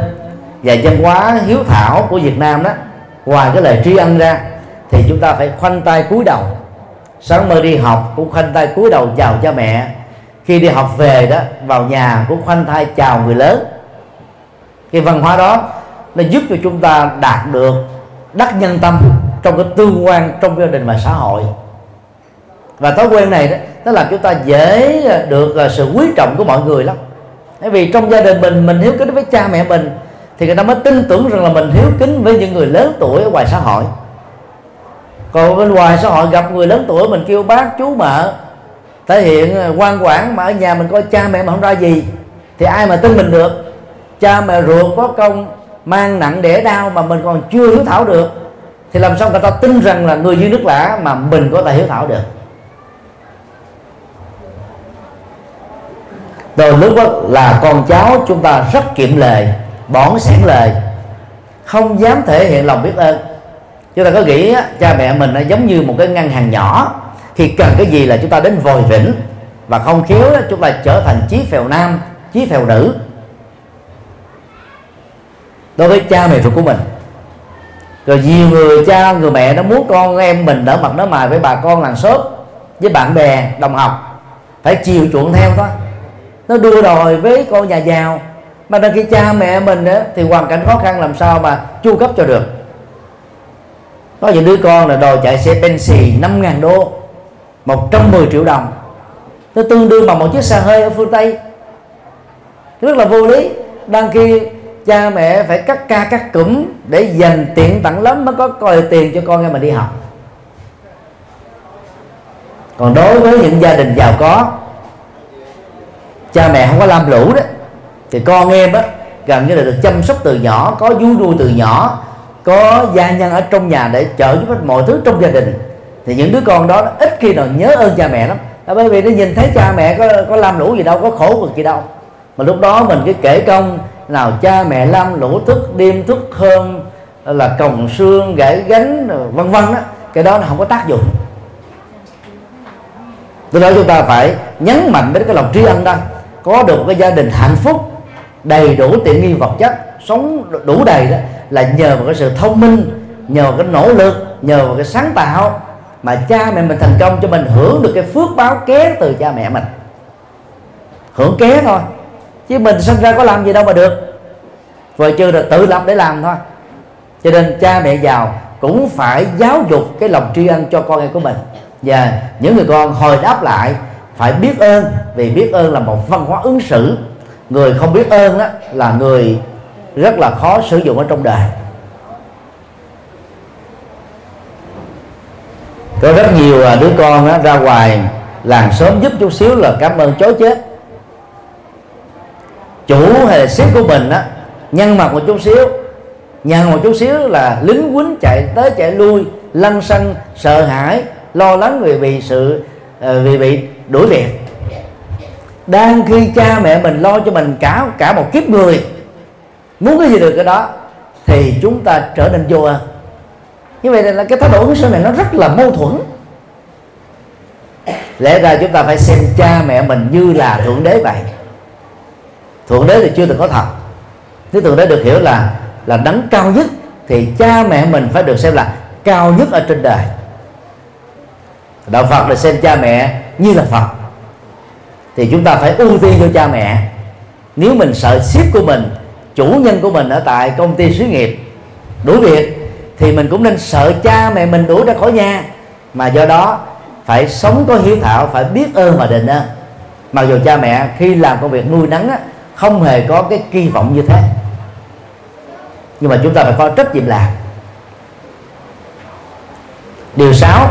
và văn hóa hiếu thảo của Việt Nam đó, ngoài cái lời tri ân ra, thì chúng ta phải khoanh tay cúi đầu. Sáng mơ đi học cũng khoanh tay cúi đầu chào cha mẹ. Khi đi học về đó, vào nhà cũng khoanh tay chào người lớn cái văn hóa đó nó giúp cho chúng ta đạt được đắc nhân tâm trong cái tương quan trong gia đình và xã hội. Và thói quen này đó, nó làm chúng ta dễ được à, sự quý trọng của mọi người lắm. Bởi vì trong gia đình mình mình hiếu kính với cha mẹ mình thì người ta mới tin tưởng rằng là mình hiếu kính với những người lớn tuổi ở ngoài xã hội. Còn bên ngoài xã hội gặp người lớn tuổi mình kêu bác, chú mợ, thể hiện à, quan quản mà ở nhà mình coi cha mẹ mà không ra gì thì ai mà tin mình được? Cha mẹ ruột có công mang nặng đẻ đau mà mình còn chưa hiếu thảo được, thì làm sao người ta tin rằng là người dưới nước lã mà mình có thể hiếu thảo được? Đôi lúc đó là con cháu chúng ta rất kiệm lời, bỏng sẻn lời, không dám thể hiện lòng biết ơn. Chúng ta có nghĩ cha mẹ mình nó giống như một cái ngân hàng nhỏ khi cần cái gì là chúng ta đến vòi vĩnh, và không khiếu chúng ta trở thành chí phèo nam, chí phèo nữ đối với cha mẹ ruột của mình. Rồi nhiều người cha người mẹ nó muốn con em mình đỡ mặt nó mài với bà con làng xóm với bạn bè đồng học. Phải chiều chuộng theo thôi. Nó đua đòi với con nhà giàu. Mà đôi khi cha mẹ mình đó, thì hoàn cảnh khó khăn làm sao mà chu cấp cho được. Có những đứa con là đòi chạy xe Bentley 5 ngàn đô 110 triệu đồng. Nó tương đương bằng một chiếc xe hơi ở phương Tây. Rất là vô lý. Đang khi cha mẹ phải cắt ca cắt cụm để dành tiện tặng lắm mới có coi tiền cho con em mình đi học. Còn đối với những gia đình giàu có, cha mẹ không có lam lũ đó, thì con em á, gần như là được chăm sóc từ nhỏ, có vú nuôi từ nhỏ, có gia nhân ở trong nhà để trợ giúp hết mọi thứ trong gia đình. Thì những đứa con đó ít khi nào nhớ ơn cha mẹ lắm. Là bởi vì nó nhìn thấy cha mẹ có có làm lũ gì đâu, có khổ cực gì đâu. Mà lúc đó mình cứ kể công nào cha mẹ lam lũ thức, đêm thức hơn là còng xương gãy gánh, vân vân đó cái đó nó không có tác dụng. Từ đó chúng ta phải nhấn mạnh đến cái lòng tri ân đó. Có được một cái gia đình hạnh phúc, đầy đủ tiện nghi vật chất, sống đủ đầy đó, là nhờ vào cái sự thông minh, nhờ vào cái nỗ lực, nhờ vào cái sáng tạo mà cha mẹ mình thành công cho mình hưởng được cái phước báo ké từ cha mẹ mình. Hưởng ké thôi chứ mình sinh ra có làm gì đâu mà được. Vừa chưa là tự lập để làm thôi. Cho nên cha mẹ giàu cũng phải giáo dục cái lòng tri ân cho con em của mình. Và những người con hồi đáp lại phải biết ơn vì biết ơn là một văn hóa ứng xử. Người không biết ơn đó là người rất là khó sử dụng ở trong đời. Có rất nhiều à, đứa con đó, ra ngoài làng sớm giúp chút xíu là cảm ơn chối chết chủ hay là sếp của mình á nhân mặt một chút xíu. Nhăn một chút xíu là lính quýnh chạy tới chạy lui lăn xăng, sợ hãi, lo lắng vì bị sự ờ, vì bị đuổi việc đang khi cha mẹ mình lo cho mình cả cả một kiếp người, muốn cái gì được cái đó, thì chúng ta trở nên vô ơn. Như vậy là cái thái độ ứng xử này nó rất là mâu thuẫn. Lẽ ra chúng ta phải xem cha mẹ mình như là thượng đế vậy thượng đế thì chưa từng có thật. Nếu thượng đế được hiểu là là đấng cao nhất thì cha mẹ mình phải được xem là cao nhất ở trên đời. Đạo phật là xem cha mẹ như là phật. Thì chúng ta phải ưu tiên cho cha mẹ. Nếu mình sợ ship của mình chủ nhân của mình ở tại công ty xí nghiệp đuổi việc thì mình cũng nên sợ cha mẹ mình đuổi ra khỏi nhà. Mà do đó phải sống có hiếu thảo phải biết ơn và đền ơn. Mặc dù cha mẹ khi làm công việc nuôi nấng á, không hề có cái kỳ vọng như thế. Nhưng mà chúng ta phải có trách nhiệm làm. Điều sáu,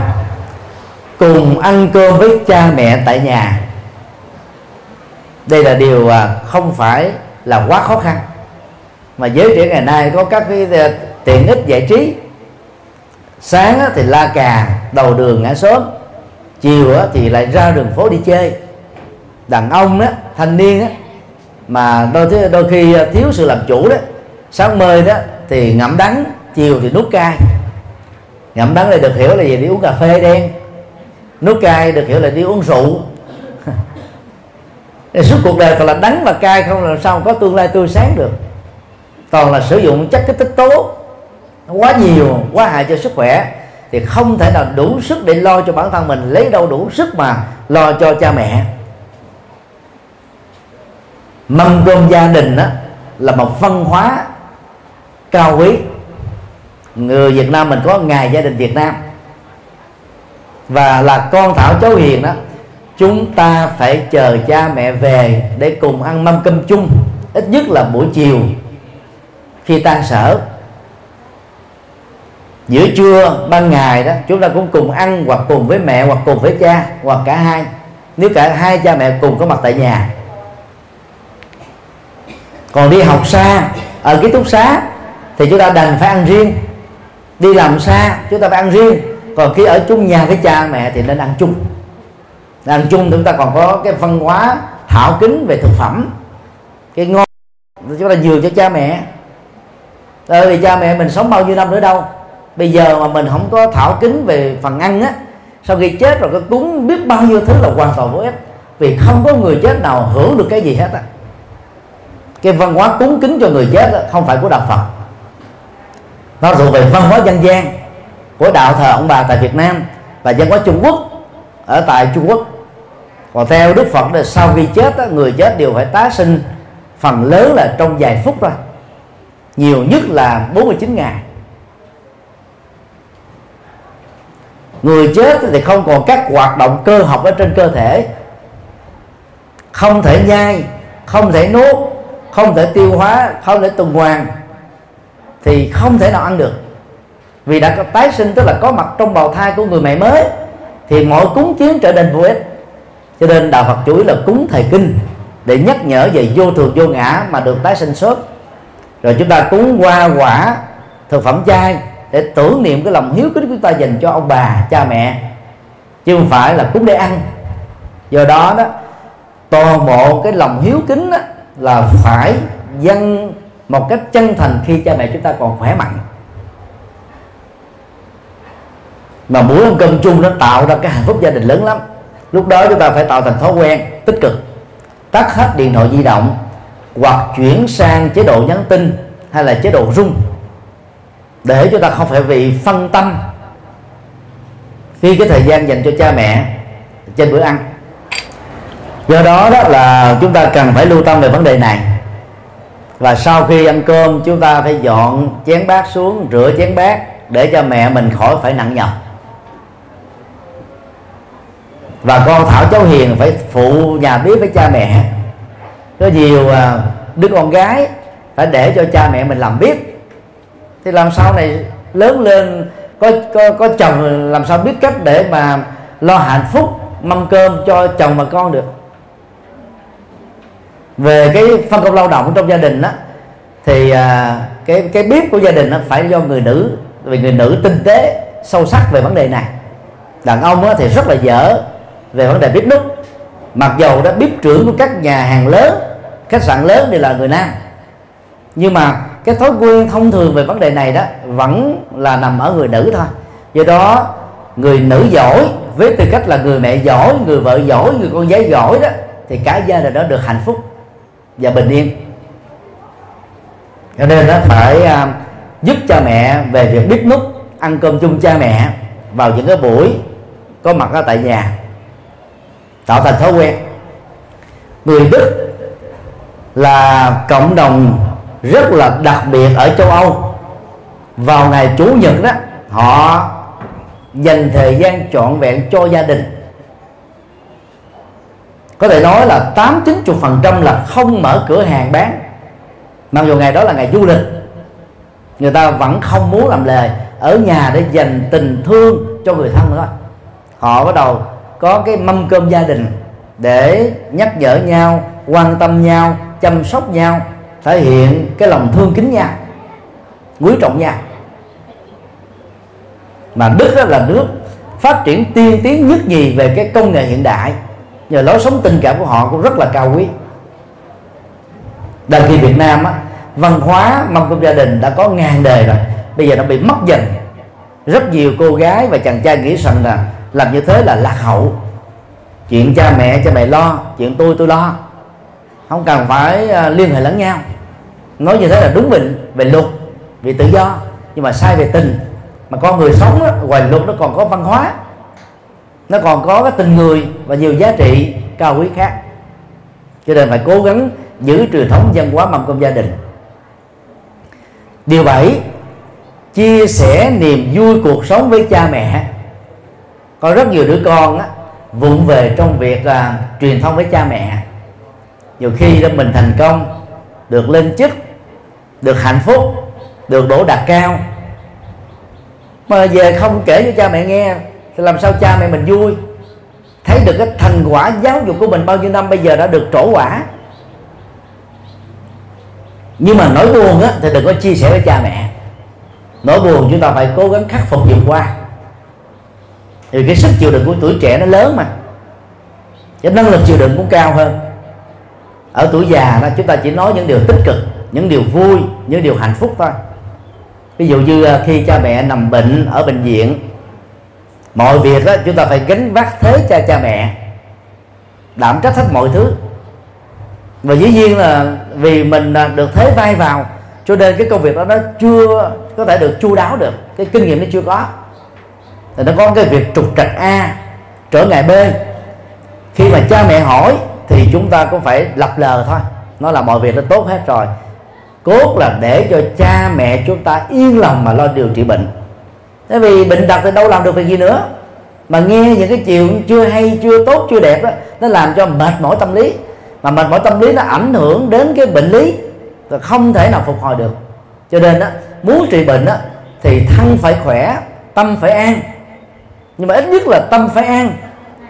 cùng ăn cơm với cha mẹ tại nhà. Đây là điều không phải là quá khó khăn. Mà giới trẻ ngày nay có các cái ờ, tiện ích giải trí. Sáng thì la cà, đầu đường ngã sớm. Chiều thì lại ra đường phố đi chơi. Đàn ông đó thanh niên đó mà đôi đôi khi à, thiếu sự làm chủ đó, sáng mơ đó, thì ngậm đắng, chiều thì nuốt cay. Ngậm đắng đây được hiểu là gì? Đi uống cà phê đen. Nuốt cay được hiểu là đi uống rượu. Suốt cuộc đời toàn là đắng và cay, không làm sao có tương lai tươi sáng được. Toàn là sử dụng chất kích thích tố. Quá nhiều, quá hại cho sức khỏe. Thì không thể nào đủ sức để lo cho bản thân mình, lấy đâu đủ sức mà lo cho cha mẹ mâm cơm gia đình đó là một văn hóa cao quý. Người Việt Nam mình có ngày gia đình Việt Nam. Và là con thảo cháu hiền đó chúng ta phải chờ cha mẹ về để cùng ăn mâm cơm chung, ít nhất là buổi chiều khi tan sở. Giữa trưa, ban ngày đó, chúng ta cũng cùng ăn hoặc cùng với mẹ hoặc cùng với cha hoặc cả hai. Nếu cả hai cha mẹ cùng có mặt tại nhà còn đi học xa, ở ký túc xá, thì chúng ta đành phải ăn riêng. Đi làm xa, chúng ta phải ăn riêng. Còn khi ở chung nhà với cha mẹ thì nên ăn chung. Ăn chung chúng ta còn có cái văn hóa thảo kính về thực phẩm. Cái ngon chúng ta nhường cho cha mẹ. Ờ, Tại vì cha mẹ mình sống bao nhiêu năm nữa đâu. Bây giờ mà mình không có thảo kính về phần ăn á, sau khi chết rồi có cúng biết bao nhiêu thứ là hoàn toàn vô ích. Vì không có người chết nào hưởng được cái gì hết á cái văn hóa cúng kính cho người chết đó, không phải của đạo phật. Nó thuộc về văn hóa dân gian của đạo thờ ông bà tại việt nam và văn hóa trung quốc ở tại trung quốc. Còn theo đức phật là sau khi chết đó, người chết đều phải tái sinh. Phần lớn là trong vài phút thôi. Nhiều nhất là 49 ngày. Người chết thì không còn các hoạt động cơ học ở trên cơ thể. Không thể nhai không thể nuốt không thể tiêu hóa không thể tuần hoàn thì không thể nào ăn được. Vì đã có tái sinh tức là có mặt trong bào thai của người mẹ mới thì mọi cúng kiến trở nên vô ích. Cho nên đạo Phật chủ yếu là cúng thầy kinh để nhắc nhở về vô thường vô ngã mà được tái sinh sớm. Rồi chúng ta cúng hoa quả thực phẩm chay để tưởng niệm cái lòng hiếu kính của chúng ta dành cho ông bà cha mẹ. Chứ không phải là cúng để ăn. Do đó đó toàn bộ cái lòng hiếu kính đó, là phải dâng một cách chân thành khi cha mẹ chúng ta còn khỏe mạnh. Mà buổi ăn cơm chung nó tạo ra cái hạnh phúc gia đình lớn lắm. Lúc đó chúng ta phải tạo thành thói quen, tích cực. Tắt hết điện thoại di động, hoặc chuyển sang chế độ nhắn tin hay là chế độ rung. Để chúng ta không phải bị phân tâm. Khi cái thời gian dành cho cha mẹ trên bữa ăn do đó đó là chúng ta cần phải lưu tâm về vấn đề này. Và sau khi ăn cơm, chúng ta phải dọn chén bát xuống, rửa chén bát để cho mẹ mình khỏi phải nặng nhọc. Và con thảo cháu hiền phải phụ nhà bếp với cha mẹ. Có nhiều à, đứa con gái phải để cho cha mẹ mình làm bếp. Thì làm sao này lớn lên, có có có chồng, làm sao biết cách để mà lo hạnh phúc, mâm cơm cho chồng và con được? Về cái phân công lao động trong gia đình đó thì à, cái cái bếp của gia đình nó phải do người nữ vì người nữ tinh tế sâu sắc về vấn đề này. Đàn ông thì rất là dở về vấn đề bếp núc. Mặc dầu đã bếp trưởng của các nhà hàng lớn khách sạn lớn thì là người nam. Nhưng mà cái thói quen thông thường về vấn đề này đó vẫn là nằm ở người nữ thôi. Do đó người nữ giỏi với tư cách là người mẹ giỏi người vợ giỏi người con gái giỏi đó thì cả gia đình đó được hạnh phúc và bình yên. Cho nên nó phải à, giúp cha mẹ về việc biết nút ăn cơm chung cha mẹ vào những cái buổi có mặt ở tại nhà. Tạo thành thói quen. Người đức là cộng đồng rất là đặc biệt ở châu âu. Vào ngày chủ nhật đó, họ dành thời gian trọn vẹn cho gia đình có thể nói là tám chín chục phần trăm là không mở cửa hàng bán. Mặc dù ngày đó là ngày du lịch, người ta vẫn không muốn làm lề ở nhà để dành tình thương cho người thân nữa. Họ bắt đầu có cái mâm cơm gia đình để nhắc nhở nhau, quan tâm nhau, chăm sóc nhau, thể hiện cái lòng thương kính nhau quý trọng nhau mà đức đó là nước phát triển tiên tiến nhất gì về cái công nghệ hiện đại nhờ lối sống tình cảm của họ cũng rất là cao quý. Đằng khi Việt Nam á, văn hóa mâm cơm gia đình đã có ngàn đời rồi bây giờ nó bị mất dần. Rất nhiều cô gái và chàng trai nghĩ rằng là làm như thế là lạc hậu. Chuyện cha mẹ cha mẹ lo chuyện tôi tôi lo. Không cần phải à, liên hệ lẫn nhau. Nói như thế là đúng về về luật về tự do. Nhưng mà sai về tình. Mà con người sống đó, ngoài luật nó còn có văn hóa nó còn có cái tình người và nhiều giá trị cao quý khác. Cho nên phải cố gắng giữ truyền thống văn hóa mâm cơm gia đình. Điều bảy chia sẻ niềm vui cuộc sống với cha mẹ. Có rất nhiều đứa con á, vụng về trong việc là truyền thông với cha mẹ. Nhiều khi đó mình thành công được lên chức được hạnh phúc được đổ đạt cao. Mà về không kể cho cha mẹ nghe thì làm sao cha mẹ mình vui? Thấy được cái thành quả giáo dục của mình bao nhiêu năm, bây giờ đã được trổ quả. Nhưng mà nói buồn á, thì đừng có chia sẻ với cha mẹ. Nỗi buồn chúng ta phải cố gắng khắc phục vượt qua. Thì cái sức chịu đựng của tuổi trẻ nó lớn mà. Cái năng lực chịu đựng cũng cao hơn. Ở tuổi già đó, chúng ta chỉ nói những điều tích cực, những điều vui, những điều hạnh phúc thôi. Ví dụ như à, khi cha mẹ nằm bệnh ở bệnh viện mọi việc đó chúng ta phải gánh vác thế cho cha mẹ. Đảm trách hết mọi thứ. Và dĩ nhiên là vì mình à, được thế vai vào, cho nên cái công việc đó nó chưa có thể được chu đáo được. Cái kinh nghiệm nó chưa có. Thì nó có cái việc trục trặc a trở ngại b. Khi mà cha mẹ hỏi thì chúng ta cũng phải lập lờ thôi. Nó là mọi việc nó tốt hết rồi. Cốt là để cho cha mẹ chúng ta yên lòng mà lo điều trị bệnh tại vì bệnh tật thì đâu làm được việc gì nữa. Mà nghe những cái chuyện chưa hay, chưa tốt, chưa đẹp đó nó làm cho mệt mỏi tâm lý. Mà mệt mỏi tâm lý nó ảnh hưởng đến cái bệnh lý và không thể nào phục hồi được. Cho nên đó muốn trị bệnh đó thì thân phải khỏe, tâm phải an. Nhưng mà ít nhất là tâm phải an,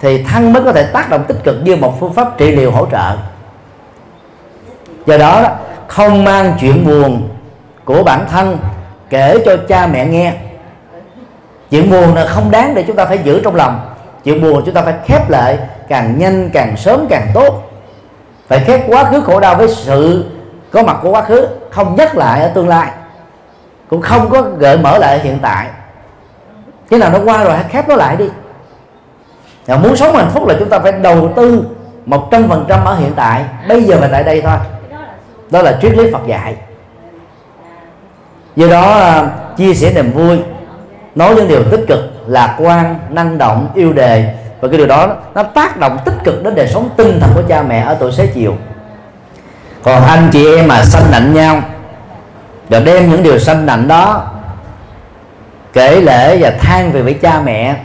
thì thân mới có thể tác động tích cực như một phương pháp trị liệu hỗ trợ. Do đó, không mang chuyện buồn của bản thân kể cho cha mẹ nghe chuyện buồn là không đáng để chúng ta phải giữ trong lòng. Chuyện buồn chúng ta phải khép lại, càng nhanh càng sớm càng tốt. Phải khép quá khứ khổ đau với sự có mặt của quá khứ, không nhắc lại ở tương lai. Cũng không có gợi mở lại ở hiện tại. Cái nào nó qua rồi, hãy khép nó lại đi. Và muốn sống hạnh phúc là chúng ta phải đầu tư một trăm phần trăm ở hiện tại. Bây giờ và tại đây thôi. Đó là triết lý Phật dạy. Do đó à, chia sẻ niềm vui nói những điều tích cực, lạc quan, năng động, yêu đề. Và cái điều đó, nó tác động tích cực đến đời sống tinh thần của cha mẹ ở tuổi xế chiều. Còn anh chị em mà sanh nạnh nhau, và đem những điều sanh nạnh đó, kể lễ và than về với cha mẹ,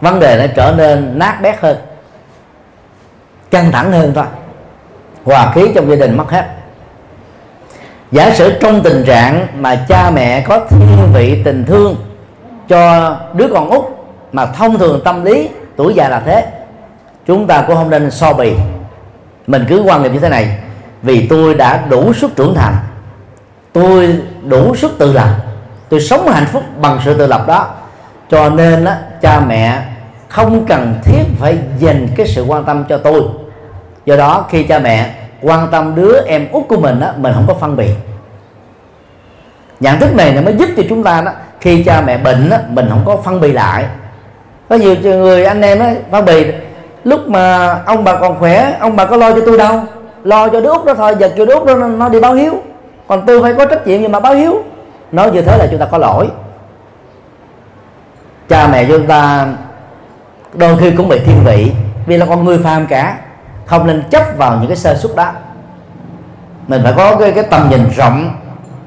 vấn đề nó trở nên nát bét hơn, căng thẳng hơn thôi. Hòa khí trong gia đình mất hết. Giả sử trong tình trạng mà cha mẹ có thiên vị, tình thương cho đứa con út mà thông thường tâm lý tuổi già là thế. Chúng ta cũng không nên so bì. Mình cứ quan niệm như thế này vì tôi đã đủ sức trưởng thành tôi đủ sức tự lập tôi sống hạnh phúc bằng sự tự lập đó. Cho nên á, cha mẹ không cần thiết phải dành cái sự quan tâm cho tôi. Do đó khi cha mẹ quan tâm đứa em út của mình á, mình không có phân biệt. Nhận thức này nó mới giúp cho chúng ta đó khi cha mẹ bệnh á, mình không có phân bì lại. Có nhiều người anh em ấy phân bì lúc mà ông bà còn khỏe ông bà có lo cho tôi đâu. Lo cho đứa út đó thôi giờ kêu đứa út đó nó, nó đi báo hiếu. Còn tôi phải có trách nhiệm gì mà báo hiếu? Nói như thế là chúng ta có lỗi. Cha mẹ chúng ta đôi khi cũng bị thiên vị vì là con người phàm cả không nên chấp vào những cái sơ suất đó. Mình phải có cái, cái tầm nhìn rộng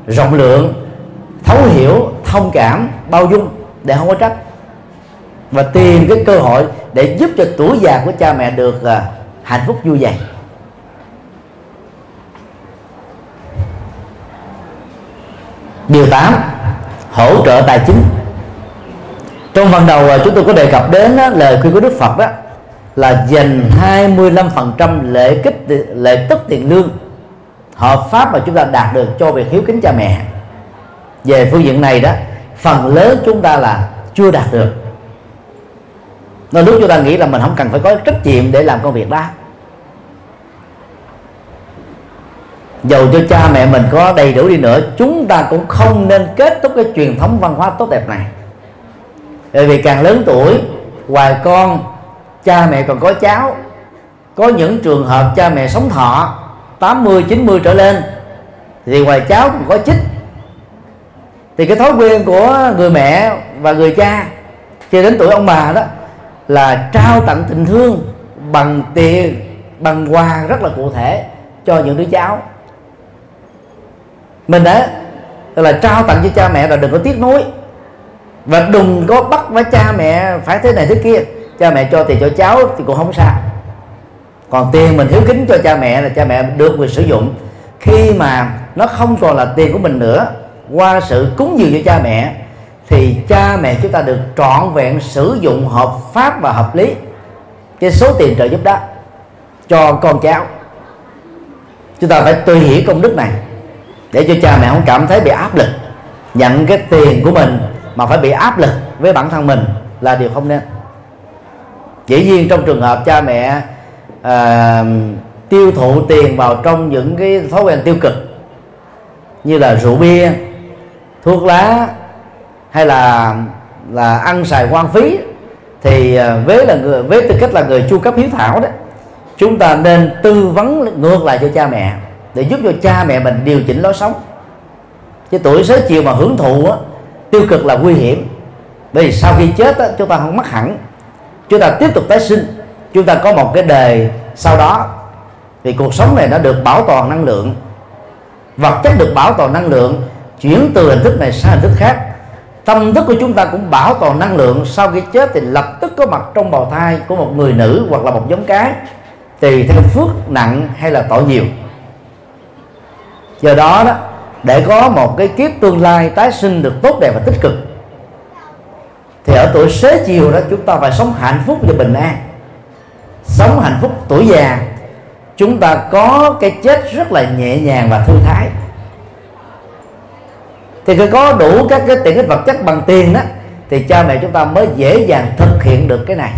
rộng lượng thấu hiểu thông cảm bao dung để không có trách. Và tìm cái cơ hội để giúp cho tuổi già của cha mẹ được à, hạnh phúc vui vẻ. Điều 8 hỗ trợ tài chính. Trong phần đầu à, chúng tôi có đề cập đến đó, lời khuyên của Đức Phật đó là dành 25% lệ kích lệ tức tiền lương hợp pháp mà chúng ta đạt được cho việc hiếu kính cha mẹ về phương diện này đó, phần lớn chúng ta là chưa đạt được. Nên lúc chúng ta nghĩ là mình không cần phải có trách nhiệm để làm công việc đó. Dầu cho cha mẹ mình có đầy đủ đi nữa, chúng ta cũng không nên kết thúc cái truyền thống văn hóa tốt đẹp này. Bởi vì càng lớn tuổi hoài con, cha mẹ còn có cháu. Có những trường hợp cha mẹ sống thọ 80 90 trở lên, thì ngoài cháu còn có chích thì cái thói quen của người mẹ và người cha cho đến tuổi ông bà đó là trao tặng tình thương bằng tiền, bằng quà rất là cụ thể cho những đứa cháu. Mình đó là trao tặng cho cha mẹ là đừng có tiếc nuối. Và đừng có bắt với cha mẹ phải thế này thế kia. Cha mẹ cho tiền cho cháu thì cũng không sao. Còn tiền mình hiếu kính cho cha mẹ là cha mẹ được quyền sử dụng. Khi mà nó không còn là tiền của mình nữa qua sự cúng dường cho cha mẹ thì cha mẹ chúng ta được trọn vẹn sử dụng hợp pháp và hợp lý cái số tiền trợ giúp đó cho con cháu. Chúng ta phải tùy hiểu công đức này để cho cha mẹ không cảm thấy bị áp lực nhận cái tiền của mình mà phải bị áp lực với bản thân mình là điều không nên. Dĩ nhiên trong trường hợp cha mẹ à, tiêu thụ tiền vào trong những cái thói quen tiêu cực như là rượu bia thuốc lá hay là là ăn xài hoang phí thì ờ, với là người với tư cách là người chu cấp hiếu thảo đó chúng ta nên tư vấn ngược lại cho cha mẹ để giúp cho cha mẹ mình điều chỉnh lối sống. Chứ tuổi xế chiều mà hưởng thụ á, tiêu cực là nguy hiểm. Bởi vì sau khi chết á, chúng ta không mất hẳn. Chúng ta tiếp tục tái sinh chúng ta có một cái đời sau đó. Thì cuộc sống này nó được bảo toàn năng lượng vật chất được bảo toàn năng lượng chuyển từ hình thức này sang hình thức khác. Tâm thức của chúng ta cũng bảo toàn năng lượng, sau khi chết thì lập tức có mặt trong bào thai của một người nữ hoặc là một giống cái tùy theo phước, nặng hay là tội nhiều. Do đó đó, để có một cái kiếp tương lai tái sinh được tốt đẹp và tích cực, thì ở tuổi xế chiều đó chúng ta phải sống hạnh phúc và bình an. Sống hạnh phúc tuổi già, chúng ta có cái chết rất là nhẹ nhàng và thư thái thì phải có đủ các cái tiện ích vật chất bằng tiền đó thì cha mẹ chúng ta mới dễ dàng thực hiện được cái này.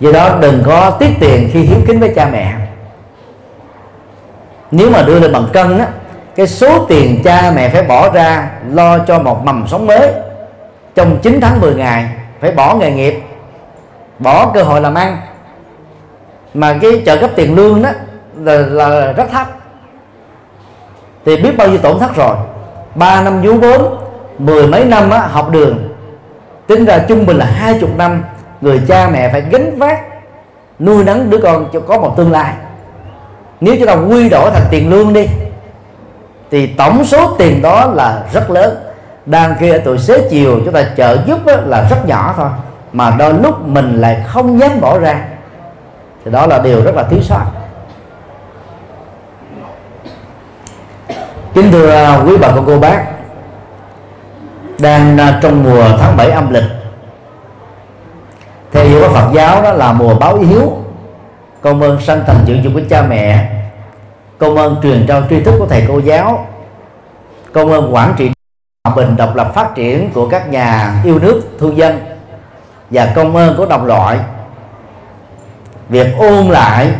Do đó đừng có tiết tiền khi hiếu kính với cha mẹ. Nếu mà đưa lên bằng cân á cái số tiền cha mẹ phải bỏ ra lo cho một mầm sống mới trong 9 tháng 10 ngày phải bỏ nghề nghiệp bỏ cơ hội làm ăn. Mà cái trợ cấp tiền lương đó là, là rất thấp thì biết bao nhiêu tổn thất rồi? Ba năm vú vốn mười mấy năm á, học đường. Tính ra trung bình là hai chục năm người cha mẹ phải gánh vác nuôi nấng đứa con cho có một tương lai. Nếu chúng ta quy đổi thành tiền lương đi thì tổng số tiền đó là rất lớn. Đang kia ở tuổi xế chiều chúng ta trợ giúp là rất nhỏ thôi mà đôi lúc mình lại không dám bỏ ra. Thì đó là điều rất là thiếu sót. Kính thưa à, quý bà con, cô bác, đang à, trong mùa tháng 7 âm lịch. Theo hiểu của Phật giáo đó là mùa báo hiếu. Công ơn sanh thành dưỡng dục của cha mẹ. Công ơn truyền trao tri thức của thầy cô giáo. Công ơn quản trị hòa bình, độc lập phát triển của các nhà yêu nước, thương dân. Và công ơn của đồng loại. Việc ôn lại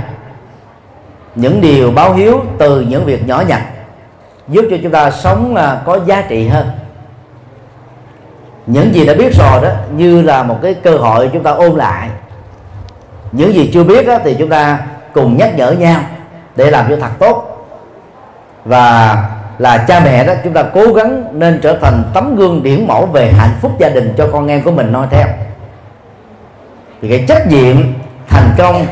những điều báo hiếu từ những việc nhỏ nhặt giúp cho chúng ta sống có giá trị hơn. Những gì đã biết rồi đó như là một cái cơ hội chúng ta ôn lại. Những gì chưa biết đó, thì chúng ta cùng nhắc nhở nhau để làm cho thật tốt. Và là cha mẹ đó chúng ta cố gắng nên trở thành tấm gương điển mẫu về hạnh phúc gia đình cho con em của mình noi theo. Thì cái trách nhiệm thành công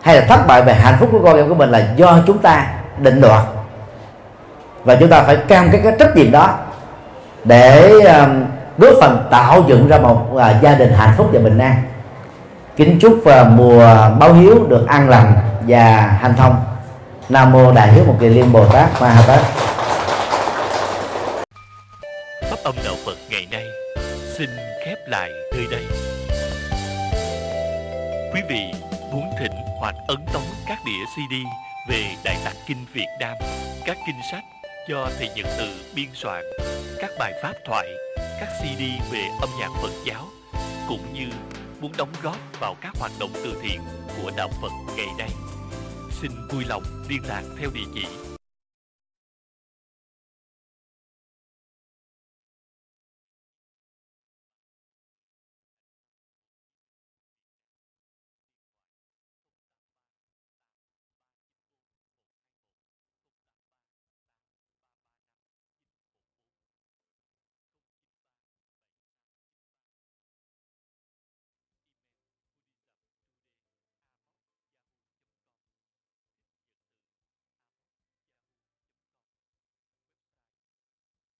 hay là thất bại về hạnh phúc của con em của mình là do chúng ta định đoạt và chúng ta phải cam cái cái trách nhiệm đó để um, góp phần tạo dựng ra một uh, gia đình hạnh phúc và bình an. Kính chúc uh, mùa báo hiếu được an lành và hanh thông. Nam mô đại hiếu một kỳ liên bồ tát ma ha tát. Pháp âm đạo phật ngày nay xin khép lại nơi đây. Quý vị muốn thỉnh hoặc ấn tống các đĩa cd về đại tạng kinh việt nam các kinh sách do thầy nhật từ biên soạn, các bài pháp thoại, các cd về âm nhạc phật giáo, cũng như muốn đóng góp vào các hoạt động từ thiện của đạo phật ngày nay. Xin vui lòng liên lạc theo địa chỉ